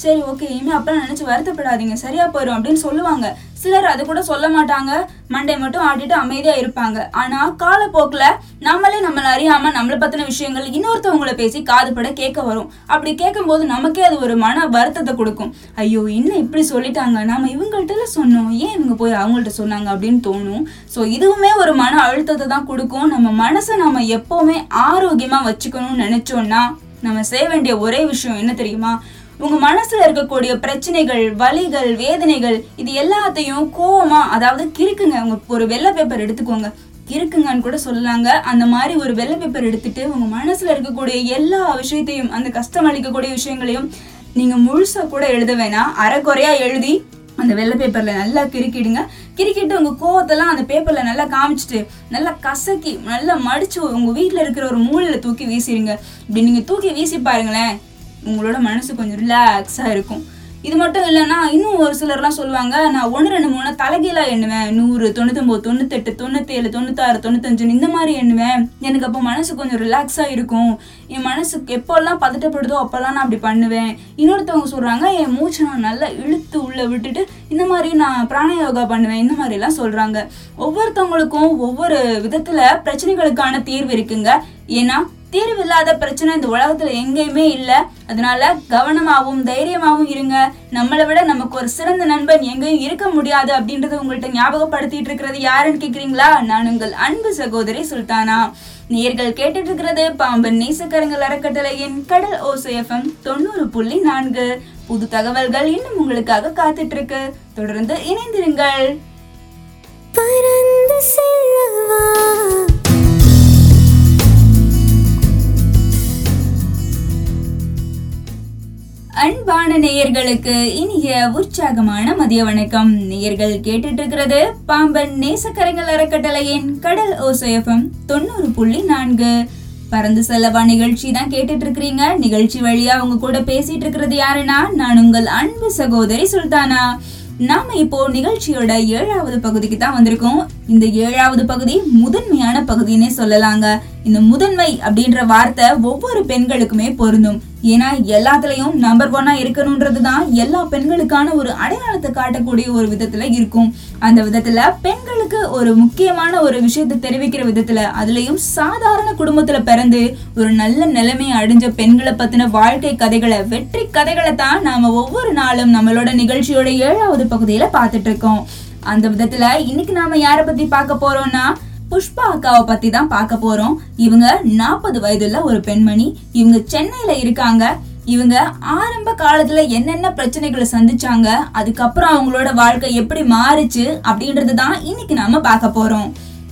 சரி ஓகே. இனிமே அப்பெல்லாம் நினச்சி வருத்தப்படாதீங்க. சரியா போயிடும் அப்படின்னு சொல்லுவாங்க. சிலர் அது கூட சொல்ல மாட்டாங்க. மண்டே மட்டும் ஆடிட்டு அமைதியாக இருப்பாங்க. ஆனால் காலப்போக்கில் நம்மளே நம்மளை அறியாமல் நம்மளை பற்றின விஷயங்கள் இன்னொருத்தவங்கள பேசி காதுபட கேட்க வரும். அப்படி கேட்கும்போது நமக்கே அது ஒரு மன வருத்தத்தை கொடுக்கும். ஐயோ என்ன இப்படி சொல்லிட்டாங்க? நம்ம இவங்கள்ட்ட சொன்னோம். ஏன் இவங்க போய் அவங்கள்ட்ட சொன்னாங்க? அப்படின்னு தோணும். ஸோ இதுவுமே ஒரு மன அழுத்தத்தை தான் கொடுக்கும். நம்ம மனசை நம்ம எப்போவுமே ஆரோக்கியமாக வச்சுக்கணும்னு நினச்சோன்னா நம்ம செய்ய வேண்டிய ஒரே விஷயம் என்ன தெரியுமா? உங்க மனசுல இருக்கக்கூடிய பிரச்சனைகள் வலிகள் வேதனைகள் இது எல்லாத்தையும் கோவமா அதாவது கிறுக்குங்க உங்க ஒரு வெள்ளை பேப்பர் எடுத்துக்கோங்க. கிறுக்குங்கன்னு கூட சொல்லாங்க அந்த மாதிரி ஒரு வெள்ளை பேப்பர் எடுத்துட்டு உங்க மனசுல இருக்கக்கூடிய எல்லா விஷயத்தையும் அந்த கஷ்டம் அளிக்கக்கூடிய விஷயங்களையும் நீங்க முழுசா கூட எழுத வேணாம். அரைக்குறையா எழுதி அந்த வெள்ளை பேப்பர்ல நல்லா கிறுக்கிடுங்க. கிறுக்கிட்டு உங்க கோவத்தெல்லாம் அந்த பேப்பர்ல நல்லா காமிச்சிட்டு நல்லா கசக்கி நல்லா மடிச்சு உங்க வீட்ல இருக்கிற ஒரு மூலையில் தூக்கி வீசிடுங்க. இப்படி நீங்க தூக்கி வீசி பாருங்களேன் உங்களோட மனசு கொஞ்சம் ரிலாக்ஸா இருக்கும். இது மட்டும் இல்லைன்னா இன்னும் ஒரு சிலர்லாம் சொல்லுவாங்க நான் ஒன்று ரெண்டு மூணு தலைகீழாக எண்ணுவேன். நூறு தொண்ணூத்தொம்பது தொண்ணூத்தெட்டு தொண்ணூத்தேழு தொண்ணூத்தாறு தொண்ணூத்தஞ்சுன்னு இந்த மாதிரி எண்ணுவேன். எனக்கு அப்போ மனசு கொஞ்சம் ரிலாக்ஸாக இருக்கும். என் மனசுக்கு எப்போல்லாம் பதட்டப்படுதோ அப்போல்லாம் நான் அப்படி பண்ணுவேன். இன்னொருத்தவங்க சொல்கிறாங்க என் மூச்சை நான் நல்லா இழுத்து உள்ளே விட்டுட்டு இந்த மாதிரி நான் பிராணயோகா பண்ணுவேன். இந்த மாதிரிலாம் சொல்கிறாங்க ஒவ்வொருத்தவங்களுக்கும் ஒவ்வொரு விதத்தில் பிரச்சனைகளுக்கான தீர்வு இருக்குங்க. ஏன்னா தீர்வு இல்லாத பிரச்சனை இந்த உலகத்துல எங்கேயுமே இல்ல. அதனால கவனமாகவும் தைரியமாகவும் இருங்க. நம்மளை விட நமக்கு ஒரு சிறந்த நண்பன் எங்கேயும் இருக்க முடியாது அப்படின்றத உங்கள்ட்ட ஞாபகப்படுத்திட்டு இருக்கிறது யாருன்னு கேக்குறீங்களா? நான் உங்கள் அன்பு சகோதரி சுல்தானா. நேர்கள் கேட்டுட்டு இருக்கிறது பாம்பன் நேசக்கரங்கள் அறக்கட்டளையின் கடல் ஓசைஎஃப்எம் தொண்ணூறு புள்ளி நான்கு. புது தகவல்கள் இன்னும் உங்களுக்காக காத்துட்டு இருக்கு தொடர்ந்து இணைந்திருங்கள். பறந்து செல்லவா அன்பான நேயர்களுக்கு இனிய உற்சாகமான மதிய வணக்கம். நேயர்கள் கேட்டுட்டு இருக்கிறது பாம்பன் நேசக்கரைகள் அறக்கட்டளையின் கடல் ஓசையம் தொண்ணூறு புள்ளி நான்கு. பறந்து செல்லவா நிகழ்ச்சி தான் கேட்டுட்டு இருக்கிறீங்க நிகழ்ச்சி வழியா அவங்க கூட பேசிட்டு இருக்கிறது யாருன்னா நான் உங்கள் அன்பு சகோதரி சுல்தானா. நாம இப்போ நிகழ்ச்சியோட ஏழாவது பகுதிக்கு தான் வந்திருக்கோம். இந்த ஏழாவது பகுதி முதன்மையான பகுதின்னே சொல்லலாங்க. இந்த முதன்மை அப்படின்ற வார்த்தை ஒவ்வொரு பெண்களுக்குமே பொருந்தும். ஏன்னா எல்லாத்துலயும் நம்பர் ஒன்னா இருக்கணும்ன்றது தான் எல்லா பெண்களுக்கான ஒரு அடையாளத்தை காட்டக்கூடிய ஒரு விதத்துல இருக்கும். அந்த விதத்துல பெண்களுக்கு ஒரு முக்கியமான ஒரு விஷயத்தை தெரிவிக்கிற விதத்துல அதுலயும் சாதாரண குடும்பத்துல பிறந்து ஒரு நல்ல நிலைமை அடைஞ்ச பெண்களை பத்தின வாழ்க்கை கதைகளை வெற்றி கதைகளை தான் நாம ஒவ்வொரு நாளும் நம்மளோட நிகழ்ச்சியோட ஏழாவது பகுதியில பார்த்துட்டு இருக்கோம். அந்த விதத்துல இன்னைக்கு நாம யாரை பத்தி பார்க்க போறோம்னா புஷ்பா அக்காவை பத்தி தான் பார்க்க போறோம். இவங்க நாற்பது வயதுள்ள ஒரு பெண்மணி. இவங்க சென்னையில இருக்காங்க. இவங்க ஆரம்ப காலத்துல என்னென்ன பிரச்சனைகளை சந்திச்சாங்க அதுக்கப்புறம் அவங்களோட வாழ்க்கை எப்படி மாறுச்சு அப்படின்றது தான் இன்னைக்கு நாம பார்க்க போறோம்.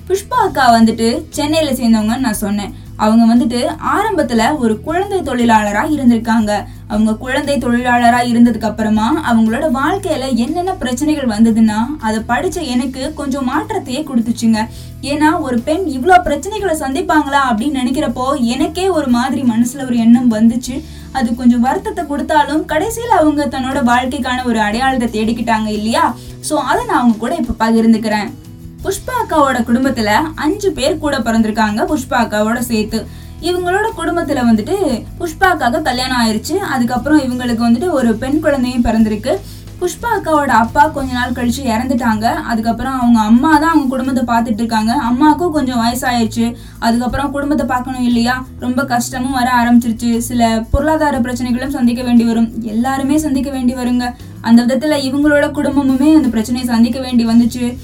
புஷ்பா அக்கா வந்துட்டு சென்னையில சேர்ந்தவங்கன்னு நான் சொன்னேன். அவங்க வந்துட்டு ஆரம்பத்துல ஒரு குழந்தை தொழிலாளரா இருந்திருக்காங்க. அவங்க குழந்தை தொழிலாளரா இருந்ததுக்கு அப்புறமா அவங்களோட வாழ்க்கையில என்னென்ன பிரச்சனைகள் வந்ததுன்னா அதை படிச்ச எனக்கு கொஞ்சம் மாற்றத்தையே கொடுத்துச்சுங்க. ஏன்னா ஒரு பெண் இவ்வளோ பிரச்சனைகளை சந்திப்பாங்களா அப்படின்னு நினைக்கிறப்போ எனக்கே ஒரு மாதிரி மனசுல ஒரு எண்ணம் வந்துச்சு. அது கொஞ்சம் வருத்தத்தை கொடுத்தாலும் கடைசியில் அவங்க தன்னோட வாழ்க்கைக்கான ஒரு அடையாளத்தை தேடிக்கிட்டாங்க இல்லையா? ஸோ அதை நான் அவங்க கூட இப்போ பகிர்ந்துக்கிறேன். புஷ்பா அக்காவோட குடும்பத்துல அஞ்சு பேர் கூட பிறந்திருக்காங்க புஷ்பா அக்காவோட சேர்த்து. இவங்களோட குடும்பத்துல வந்துட்டு புஷ்பா அக்காவுக்கு கல்யாணம் ஆயிருச்சு. அதுக்கப்புறம் இவங்களுக்கு வந்துட்டு ஒரு பெண் குழந்தையும் பிறந்திருக்கு. புஷ்பா அக்காவோட அப்பா கொஞ்ச நாள் கழிச்சு இறந்துட்டாங்க. அதுக்கப்புறம் அவங்க அம்மா தான் அவங்க குடும்பத்தை பார்த்துட்டு இருக்காங்க. அம்மாவுக்கும் கொஞ்சம் வயசாயிருச்சு. அதுக்கப்புறம் குடும்பத்தை பார்க்கணும் இல்லையா? ரொம்ப கஷ்டமும் வர ஆரம்பிச்சிருச்சு. சில பொருளாதார பிரச்சனைகளும் சந்திக்க வேண்டி வரும். எல்லாருமே சந்திக்க வேண்டி வருங்க. அந்த விதத்துல இவங்களோட குடும்பமுமே அந்த பிரச்சனையை சந்திக்க வேண்டி வந்துச்சு.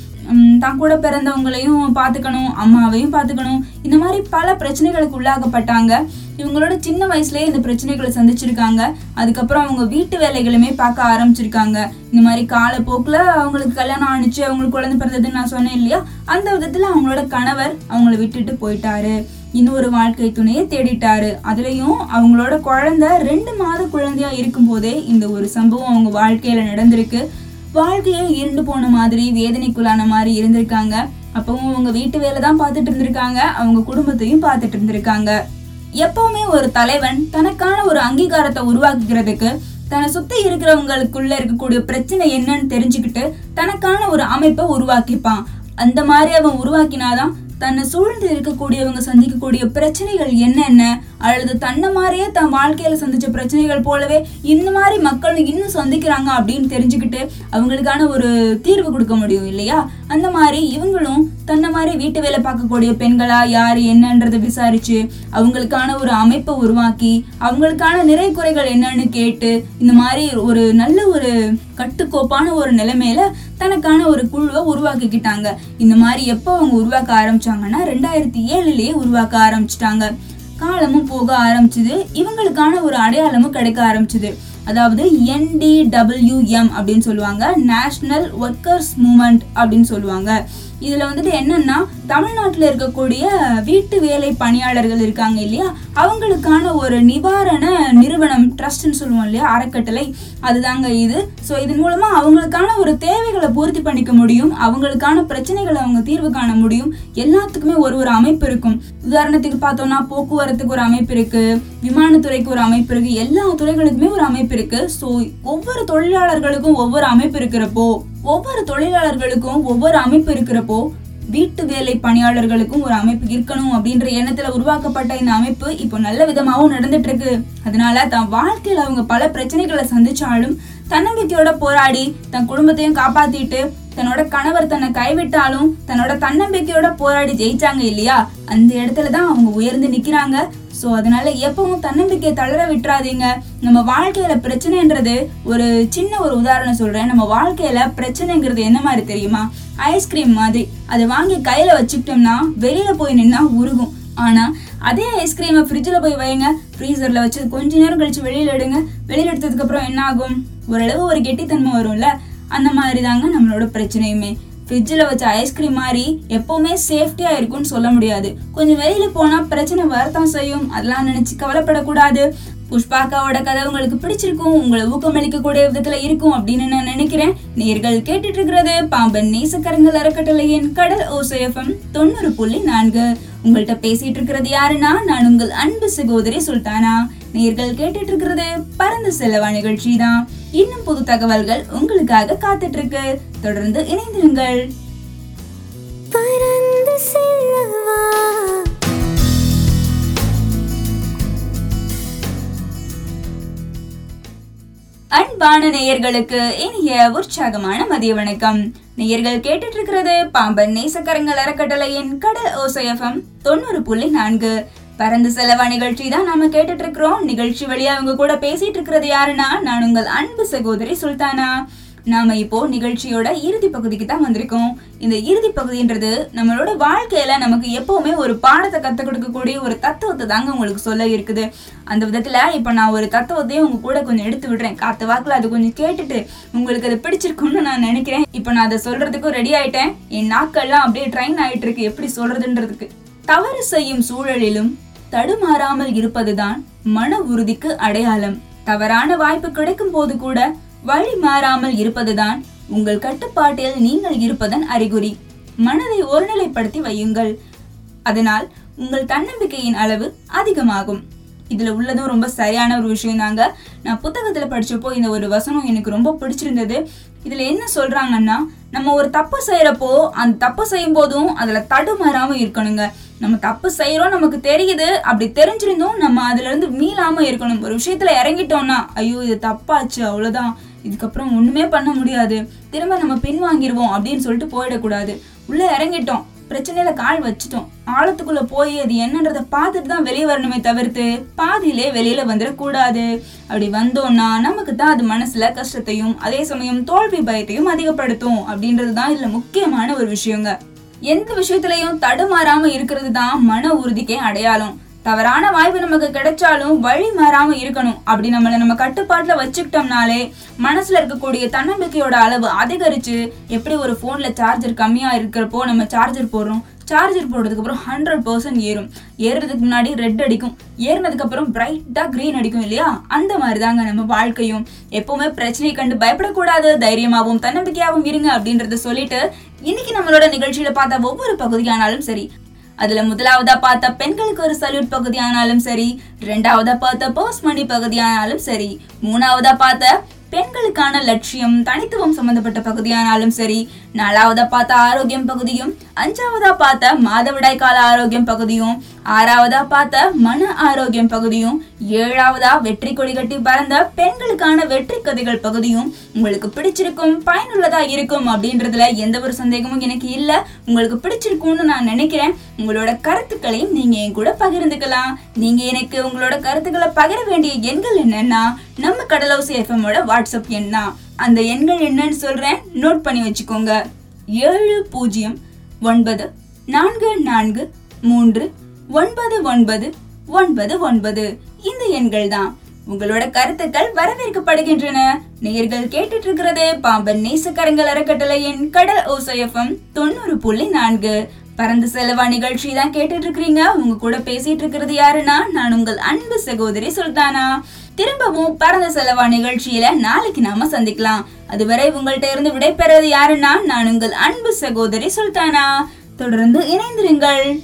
தான் கூட பிறந்தவங்களையும் பார்த்துக்கணும் அம்மாவையும் பார்த்துக்கணும். இந்த மாதிரி பல பிரச்சனைகளுக்கு உள்ளாகப்பட்டாங்க இவங்களோட சின்ன வயசுலேயே இந்த பிரச்சனைகளை சந்திச்சிருக்காங்க. அதுக்கப்புறம் அவங்க வீட்டு வேலைகளுமே பார்க்க ஆரம்பிச்சிருக்காங்க. இந்த மாதிரி காலப்போக்கில் அவங்களுக்கு கல்யாணம் ஆணிச்சு அவங்களுக்கு குழந்தை பிறந்ததுன்னு நான் சொன்னேன் இல்லையா? அந்த விதத்தில் அவங்களோட கணவர் அவங்கள விட்டுட்டு போயிட்டாரு. இன்னொரு வாழ்க்கை துணையை தேடிட்டாரு. அதுலயும் அவங்களோட குழந்தை ரெண்டு மாத குழந்தையா இருக்கும் போதே இந்த ஒரு சம்பவம் அவங்க வாழ்க்கையில நடந்திருக்கு. வாழ்க்கையே இருண்டு போன மாதிரி வேதனைக்குள்ளான மாதிரி இருந்திருக்காங்க. அப்பவும் அவங்க வீட்டு வேலை தான் பார்த்துட்டு இருந்திருக்காங்க. அவங்க குடும்பத்தையும் பார்த்துட்டு இருந்திருக்காங்க. எப்பவுமே ஒரு தலைவன் தனக்கான ஒரு அங்கீகாரத்தை உருவாக்குகிறதுக்கு தன்னை சுத்தி இருக்கிறவங்களுக்குள்ள இருக்கக்கூடிய பிரச்சனை என்னன்னு தெரிஞ்சுக்கிட்டு தனக்கான ஒரு அமைப்பை உருவாக்கிப்பான். அந்த மாதிரி அவன் உருவாக்கினாதான் தன்னை சூழ்ந்து இருக்கக்கூடியவங்க சந்திக்கக்கூடிய பிரச்சனைகள் என்னென்ன அல்லது தன்னை மாதிரியே தன் வாழ்க்கையில சந்திச்ச பிரச்சனைகள் போலவே இந்த மாதிரி மக்கள் இன்னும் சந்திக்கிறாங்க அப்படின்னு தெரிஞ்சுக்கிட்டு அவங்களுக்கான ஒரு தீர்வு கொடுக்க முடியும் இல்லையா? அந்த மாதிரி இவங்களும் தன்னை மாதிரி வீட்டு வேலை பார்க்கக்கூடிய பெண்களா யார் என்னன்றதை விசாரிச்சு அவங்களுக்கான ஒரு அமைப்பை உருவாக்கி அவங்களுக்கான நிறை குறைகள் என்னன்னு கேட்டு இந்த மாதிரி ஒரு நல்ல ஒரு கட்டுக்கோப்பான ஒரு நிலைமையில தனக்கான ஒரு குழுவை உருவாக்கிக்கிட்டாங்க. இந்த மாதிரி எப்போ அவங்க உருவாக்க ஆரம்பிச்சாங்கன்னா ரெண்டாயிரத்தி ஏழுலயே உருவாக்க ஆரம்பிச்சிட்டாங்க. காலமும் போக ஆரம்பிச்சது. இவங்களுக்கான ஒரு அடையாளமும் கிடைக்க ஆரம்பிச்சது. அதாவது என்டிடபிள்யூஎம் அப்படின்னு சொல்லுவாங்க. நேஷனல் ஒர்க்கர்ஸ் மூமெண்ட் அப்படின்னு சொல்லுவாங்க. இதில் வந்துட்டு என்னன்னா தமிழ்நாட்டில் இருக்கக்கூடிய வீட்டு வேலை பணியாளர்கள் இருக்காங்க இல்லையா? அவங்களுக்கான ஒரு நிவாரண நிறுவனம் ட்ரஸ்ட்னு சொல்லுவோம் இல்லையா? அறக்கட்டளை. அதுதாங்க இது. ஸோ இதன் மூலமாக அவங்களுக்கான ஒரு தேவைகளை பூர்த்தி பண்ணிக்க முடியும். அவங்களுக்கான பிரச்சனைகளை அவங்க தீர்வு காண முடியும். எல்லாத்துக்குமே ஒரு ஒரு அமைப்பு இருக்கும். உதாரணத்துக்கு பார்த்தோம்னா போக்குவரத்துக்கு ஒரு அமைப்பு இருக்கு. விமானத்துறைக்கு ஒரு அமைப்பு இருக்கு. எல்லா துறைகளுக்குமே ஒரு அமைப்பு இருக்கு. ஸோ ஒவ்வொரு தொழிலாளர்களுக்கும் ஒவ்வொரு அமைப்பு இருக்கிறப்போ ஒவ்வொரு தொழிலாளர்களுக்கும் ஒவ்வொரு அமைப்பு இருக்கிறப்போ வீட்டு வேலை பணியாளர்களுக்கும் ஒரு அமைப்பு இருக்கணும் அப்படின்ற எண்ணத்துல உருவாக்கப்பட்ட இந்த அமைப்பு இப்போ நல்ல விதமாகவும் நடந்துட்டு இருக்கு அதனால தன் வாழ்க்கையில அவங்க பல பிரச்சனைகளை சந்திச்சாலும் தன்னம்பிக்கையோட போராடி தன் குடும்பத்தையும் காப்பாத்திட்டு தன்னோட கணவர் தன்னை கைவிட்டாலும் தன்னோட தன்னம்பிக்கையோட போராடி ஜெயிச்சாங்க இல்லையா? அந்த இடத்துல தான் அவங்க உயர்ந்து நிக்கிறாங்க. ஸோ அதனால எப்பவும் தன்னம்பிக்கையை தளர விட்டுறாதீங்க. நம்ம வாழ்க்கையில பிரச்சனைன்றது ஒரு சின்ன ஒரு உதாரணம் சொல்றேன். நம்ம வாழ்க்கையில பிரச்சனைங்கிறது என்ன மாதிரி தெரியுமா? ஐஸ்கிரீம் மாதிரி. அதை வாங்கி கையில வச்சுக்கிட்டோம்னா வெளியில போய் நின்னா உருகும். ஆனா அதே ஐஸ்கிரீமை ஃப்ரிட்ஜில் போய் வைங்க. ஃப்ரீசரில் வச்சு கொஞ்ச நேரம் கழிச்சு வெளியில் எடுங்க. வெளியில் எடுத்ததுக்கப்புறம் என்ன ஆகும்? ஓரளவு ஒரு கெட்டித்தன்மை வரும்ல? அந்த மாதிரி தாங்க நம்மளோட பிரச்சனையுமே. ஃப்ரிட்ஜில் வச்ச ஐஸ்கிரீம் மாதிரி எப்போவுமே சேஃப்டியாக இருக்கும்னு சொல்ல முடியாது. கொஞ்சம் வெளியில் போனால் பிரச்சனை வரத்தான் செய்யும். அதெல்லாம் நினச்சி கவலைப்படக்கூடாது. புஷ்பாக்காவோட கதை உங்களுக்கு பிடிச்சிருக்கும். உங்களை ஊக்கமளிக்கக்கூடிய விதத்தில் இருக்கும் அப்படின்னு நான் நினைக்கிறேன். நேர்கள் கேட்டுட்டு இருக்கிறது பாம்பன் நேசக்கரங்கள் அறக்கட்டளையின் கடல் ஓசையம் தொண்ணூறு புள்ளி நான்கு. உங்கள்கிட்ட பேசிட்டு இருக்கிறது யாருன்னா? நான் உங்கள் அன்பு சகோதரி சுல்தானா. நேர்கள் கேட்டுட்டு இருக்கிறது பறந்து செல்லவா நிகழ்ச்சி தான் இன்னும் புது தகவல்கள் உங்களுக்காக காத்துட்டு இருக்கு தொடர்ந்து இணைந்திருங்கள். பறந்து செல்லவா அன்பான நேயர்களுக்கு இனிய உற்சாகமான மதிய வணக்கம். நேயர்கள் கேட்டுட்டு இருக்கிறது பாம்பன் நேசக்கரங்கள் அறக்கட்டளையின் கடல் ஓசைஎஃப்எம் தொண்ணூறு புள்ளி நான்கு. பறந்து செலவா நிகழ்ச்சி தான் நாம கேட்டுட்டு இருக்கிறோம் நிகழ்ச்சி வழியா அவங்க கூட பேசிட்டு இருக்கிறது யாருன்னா நான் உங்கள் அன்பு சகோதரி சுல்தானா. நாம இப்போ நிகழ்ச்சியோட இறுதி பகுதிக்கு தான் வந்திருக்கோம். இந்த இறுதி பகுதின்றது நம்மளோட வாழ்க்கையில நமக்கு எப்பவுமே ஒரு பாடத்தை கத்துக் கொடுக்கக்கூடிய ஒரு தத்துவத்தை தாங்க உங்களுக்கு சொல்ல இருக்குது. அந்த விதத்துல இப்ப நான் ஒரு தத்துவத்தையும் உங்க கூட கொஞ்சம் எடுத்து விடுறேன். காத்து வாக்குல அது கொஞ்சம் கேட்டுட்டு உங்களுக்கு அது பிடிச்சிருக்கும்னு நான் நினைக்கிறேன். இப்போ நான் அதை சொல்றதுக்கும் ரெடி ஆயிட்டேன். என் நாக்கெல்லாம் அப்படியே ட்ரைன் ஆயிட்டு இருக்கு எப்படி சொல்றதுன்றதுக்கு. தவறு செய்யும் சூழலிலும் தடுமாறாமல் இருப்பதுதான் மன உறுதிக்கு அடையாளம். தவறான வாய்ப்பு கிடைக்கும் போது கூட வழி மாறாமல் இருப்பதுதான் உங்கள் கட்டுப்பாட்டில் நீங்கள் இருப்பதன் அறிகுறி. மனதை ஒருநிலைப்படுத்தி வையுங்கள். அதனால் உங்கள் தன்னம்பிக்கையின் அளவு அதிகமாகும். இதுல உள்ளதும் ரொம்ப சரியான ஒரு விஷயம் தாங்க நான் புத்தகத்துல படிச்சப்போ இந்த ஒரு வசனம் எனக்கு ரொம்ப பிடிச்சிருந்தது. இதுல என்ன சொல்றாங்கன்னா நம்ம ஒரு தப்பு செய்யறப்போ அந்த தப்பு செய்யும் போதும் அதுல தடுமாறாம இருக்கணுங்க. நம்ம தப்பு செய்கிறோம் நமக்கு தெரியுது. அப்படி தெரிஞ்சிருந்தும் நம்ம அதுலேருந்து மீளாமல் இருக்கணும். ஒரு விஷயத்தில் இறங்கிட்டோம்னா ஐயோ இது தப்பாச்சு அவ்வளோதான் இதுக்கப்புறம் ஒன்றுமே பண்ண முடியாது. திரும்ப நம்ம பின்வாங்கிடுவோம் அப்படின்னு சொல்லிட்டு போயிடக்கூடாது. உள்ளே இறங்கிட்டோம். பிரச்சனையில கால் வச்சுட்டோம். ஆழத்துக்குள்ள போய் அது என்னன்றத பார்த்துட்டு தான் வெளியே வரணுமே தவிர்த்து பாதியிலே வெளியில வந்துடக்கூடாது. அப்படி வந்தோம்னா நமக்கு தான் அது மனசுல கஷ்டத்தையும் அதே சமயம் தோல்வி பயத்தையும் அதிகப்படுத்தும் அப்படின்றது தான் இதுல முக்கியமான ஒரு விஷயங்க. எந்த விஷயத்திலையும் தடுமாறாம இருக்கிறது தான் மன உறுதிக்கே அடையாளம். தவறான வாய்ப்பு நமக்கு கிடைச்சாலும் வழி மாறாம இருக்கணும். அப்படி நம்மளை நம்ம கட்டுப்பாட்டுல வச்சுக்கிட்டோம்னாலே மனசுல இருக்கக்கூடிய தன்னம்பிக்கையோட அளவு அதிகரிச்சு எப்படி ஒரு போன்ல சார்ஜர் கம்மியா இருக்கிறப்போ நம்ம சார்ஜர் போடுறோம்? சார்ஜர் போடுறதுக்கப்புறம் ஹண்ட்ரட் பர்சன்ட் ஏறும். ஏறுறதுக்கு முன்னாடி ரெட் அடிக்கும். ஏறினதுக்கு அப்புறம் பிரைட்டா கிரீன் அடிக்கும் இல்லையா? அந்த மாதிரி தாங்க நம்ம வாழ்க்கையும். எப்பவுமே பிரச்சனையை கண்டு பயப்படக்கூடாது தைரியமாகவும் தன்னம்பிக்கையாகவும் இருங்க அப்படின்றத சொல்லிட்டு இன்னைக்கு நம்மளோட நிகழ்ச்சியில பார்த்த ஒவ்வொரு பகுதியானாலும் சரி அதுல முதலாவதா பார்த்த பெண்களுக்கு ஒரு சல்யூட் பகுதி ஆனாலும் சரி ரெண்டாவதா பார்த்த போஸ்ட் மணி பகுதியானாலும் சரி மூணாவதா பார்த்த பெண்களுக்கான லட்சியம் தனித்துவம் சம்பந்தப்பட்ட பகுதியானாலும் சரி நாலாவதா பார்த்த ஆரோக்கியம் பகுதியும் அஞ்சாவதா பார்த்த மாதவிடாய் கால ஆரோக்கியம் பகுதியும் ஆறாவதா பார்த்த மன ஆரோக்கியம் பகுதியும் ஏழாவதா வெற்றி கொடி கட்டி பறந்த பெண்களுக்கான வெற்றி கதைகள் பகுதியும் உங்களுக்கு பிடிச்சிருக்கும் பயனுள்ளதா இருக்கும் அப்படின்றதுல எந்த ஒரு சந்தேகமும் எனக்கு இல்ல. உங்களுக்கு பிடிச்சிருக்கும்னு நான் நினைக்கிறேன். உங்களோட கருத்துக்களையும் நீங்க என் கூட பகிர்ந்துக்கலாம். நீங்க எனக்கு உங்களோட கருத்துக்களை பகிர வேண்டிய எண்கள் என்னன்னா நம்ம கடலோசி எஃப்எம்மோட வாட்ஸ்அப் எண் தான். அந்த எண்கள் என்னன்னு சொல்றேன். நோட் பண்ணி வச்சுக்கோங்க. ஏழு பூஜ்ஜியம் ஒன்பது நான்கு நான்கு மூன்று ஒன்பது ஒன்பது ஒன்பது ஒன்பது. இந்த எண்கள் தான். உங்களோட கருத்துக்கள் வரவேற்கப்படுகின்றன. நேயர்கள் கேட்டுட்டு இருக்கிறது பாம்பன் நேசக்கரங்கள் அறக்கட்டளையின் கடல் ஓசையம் தொண்ணூறு புள்ளி நான்கு. பறந்து செலவா நிகழ்ச்சி தான் கேட்டுட்டு இருக்கிறீங்க உங்க கூட பேசிட்டு இருக்கிறது யாருன்னா நான் உங்கள் அன்பு சகோதரி சுல்தானா. திரும்பவும் பறந்த செலவா நிகழ்ச்சியில நாளைக்கு நாம சந்திக்கலாம். அதுவரை உங்கள்கிட்ட இருந்து விடைபெறது யாருன்னா நான் உங்கள் அன்பு சகோதரி சுல்தானா. தொடர்ந்து இணைந்திருங்கள்.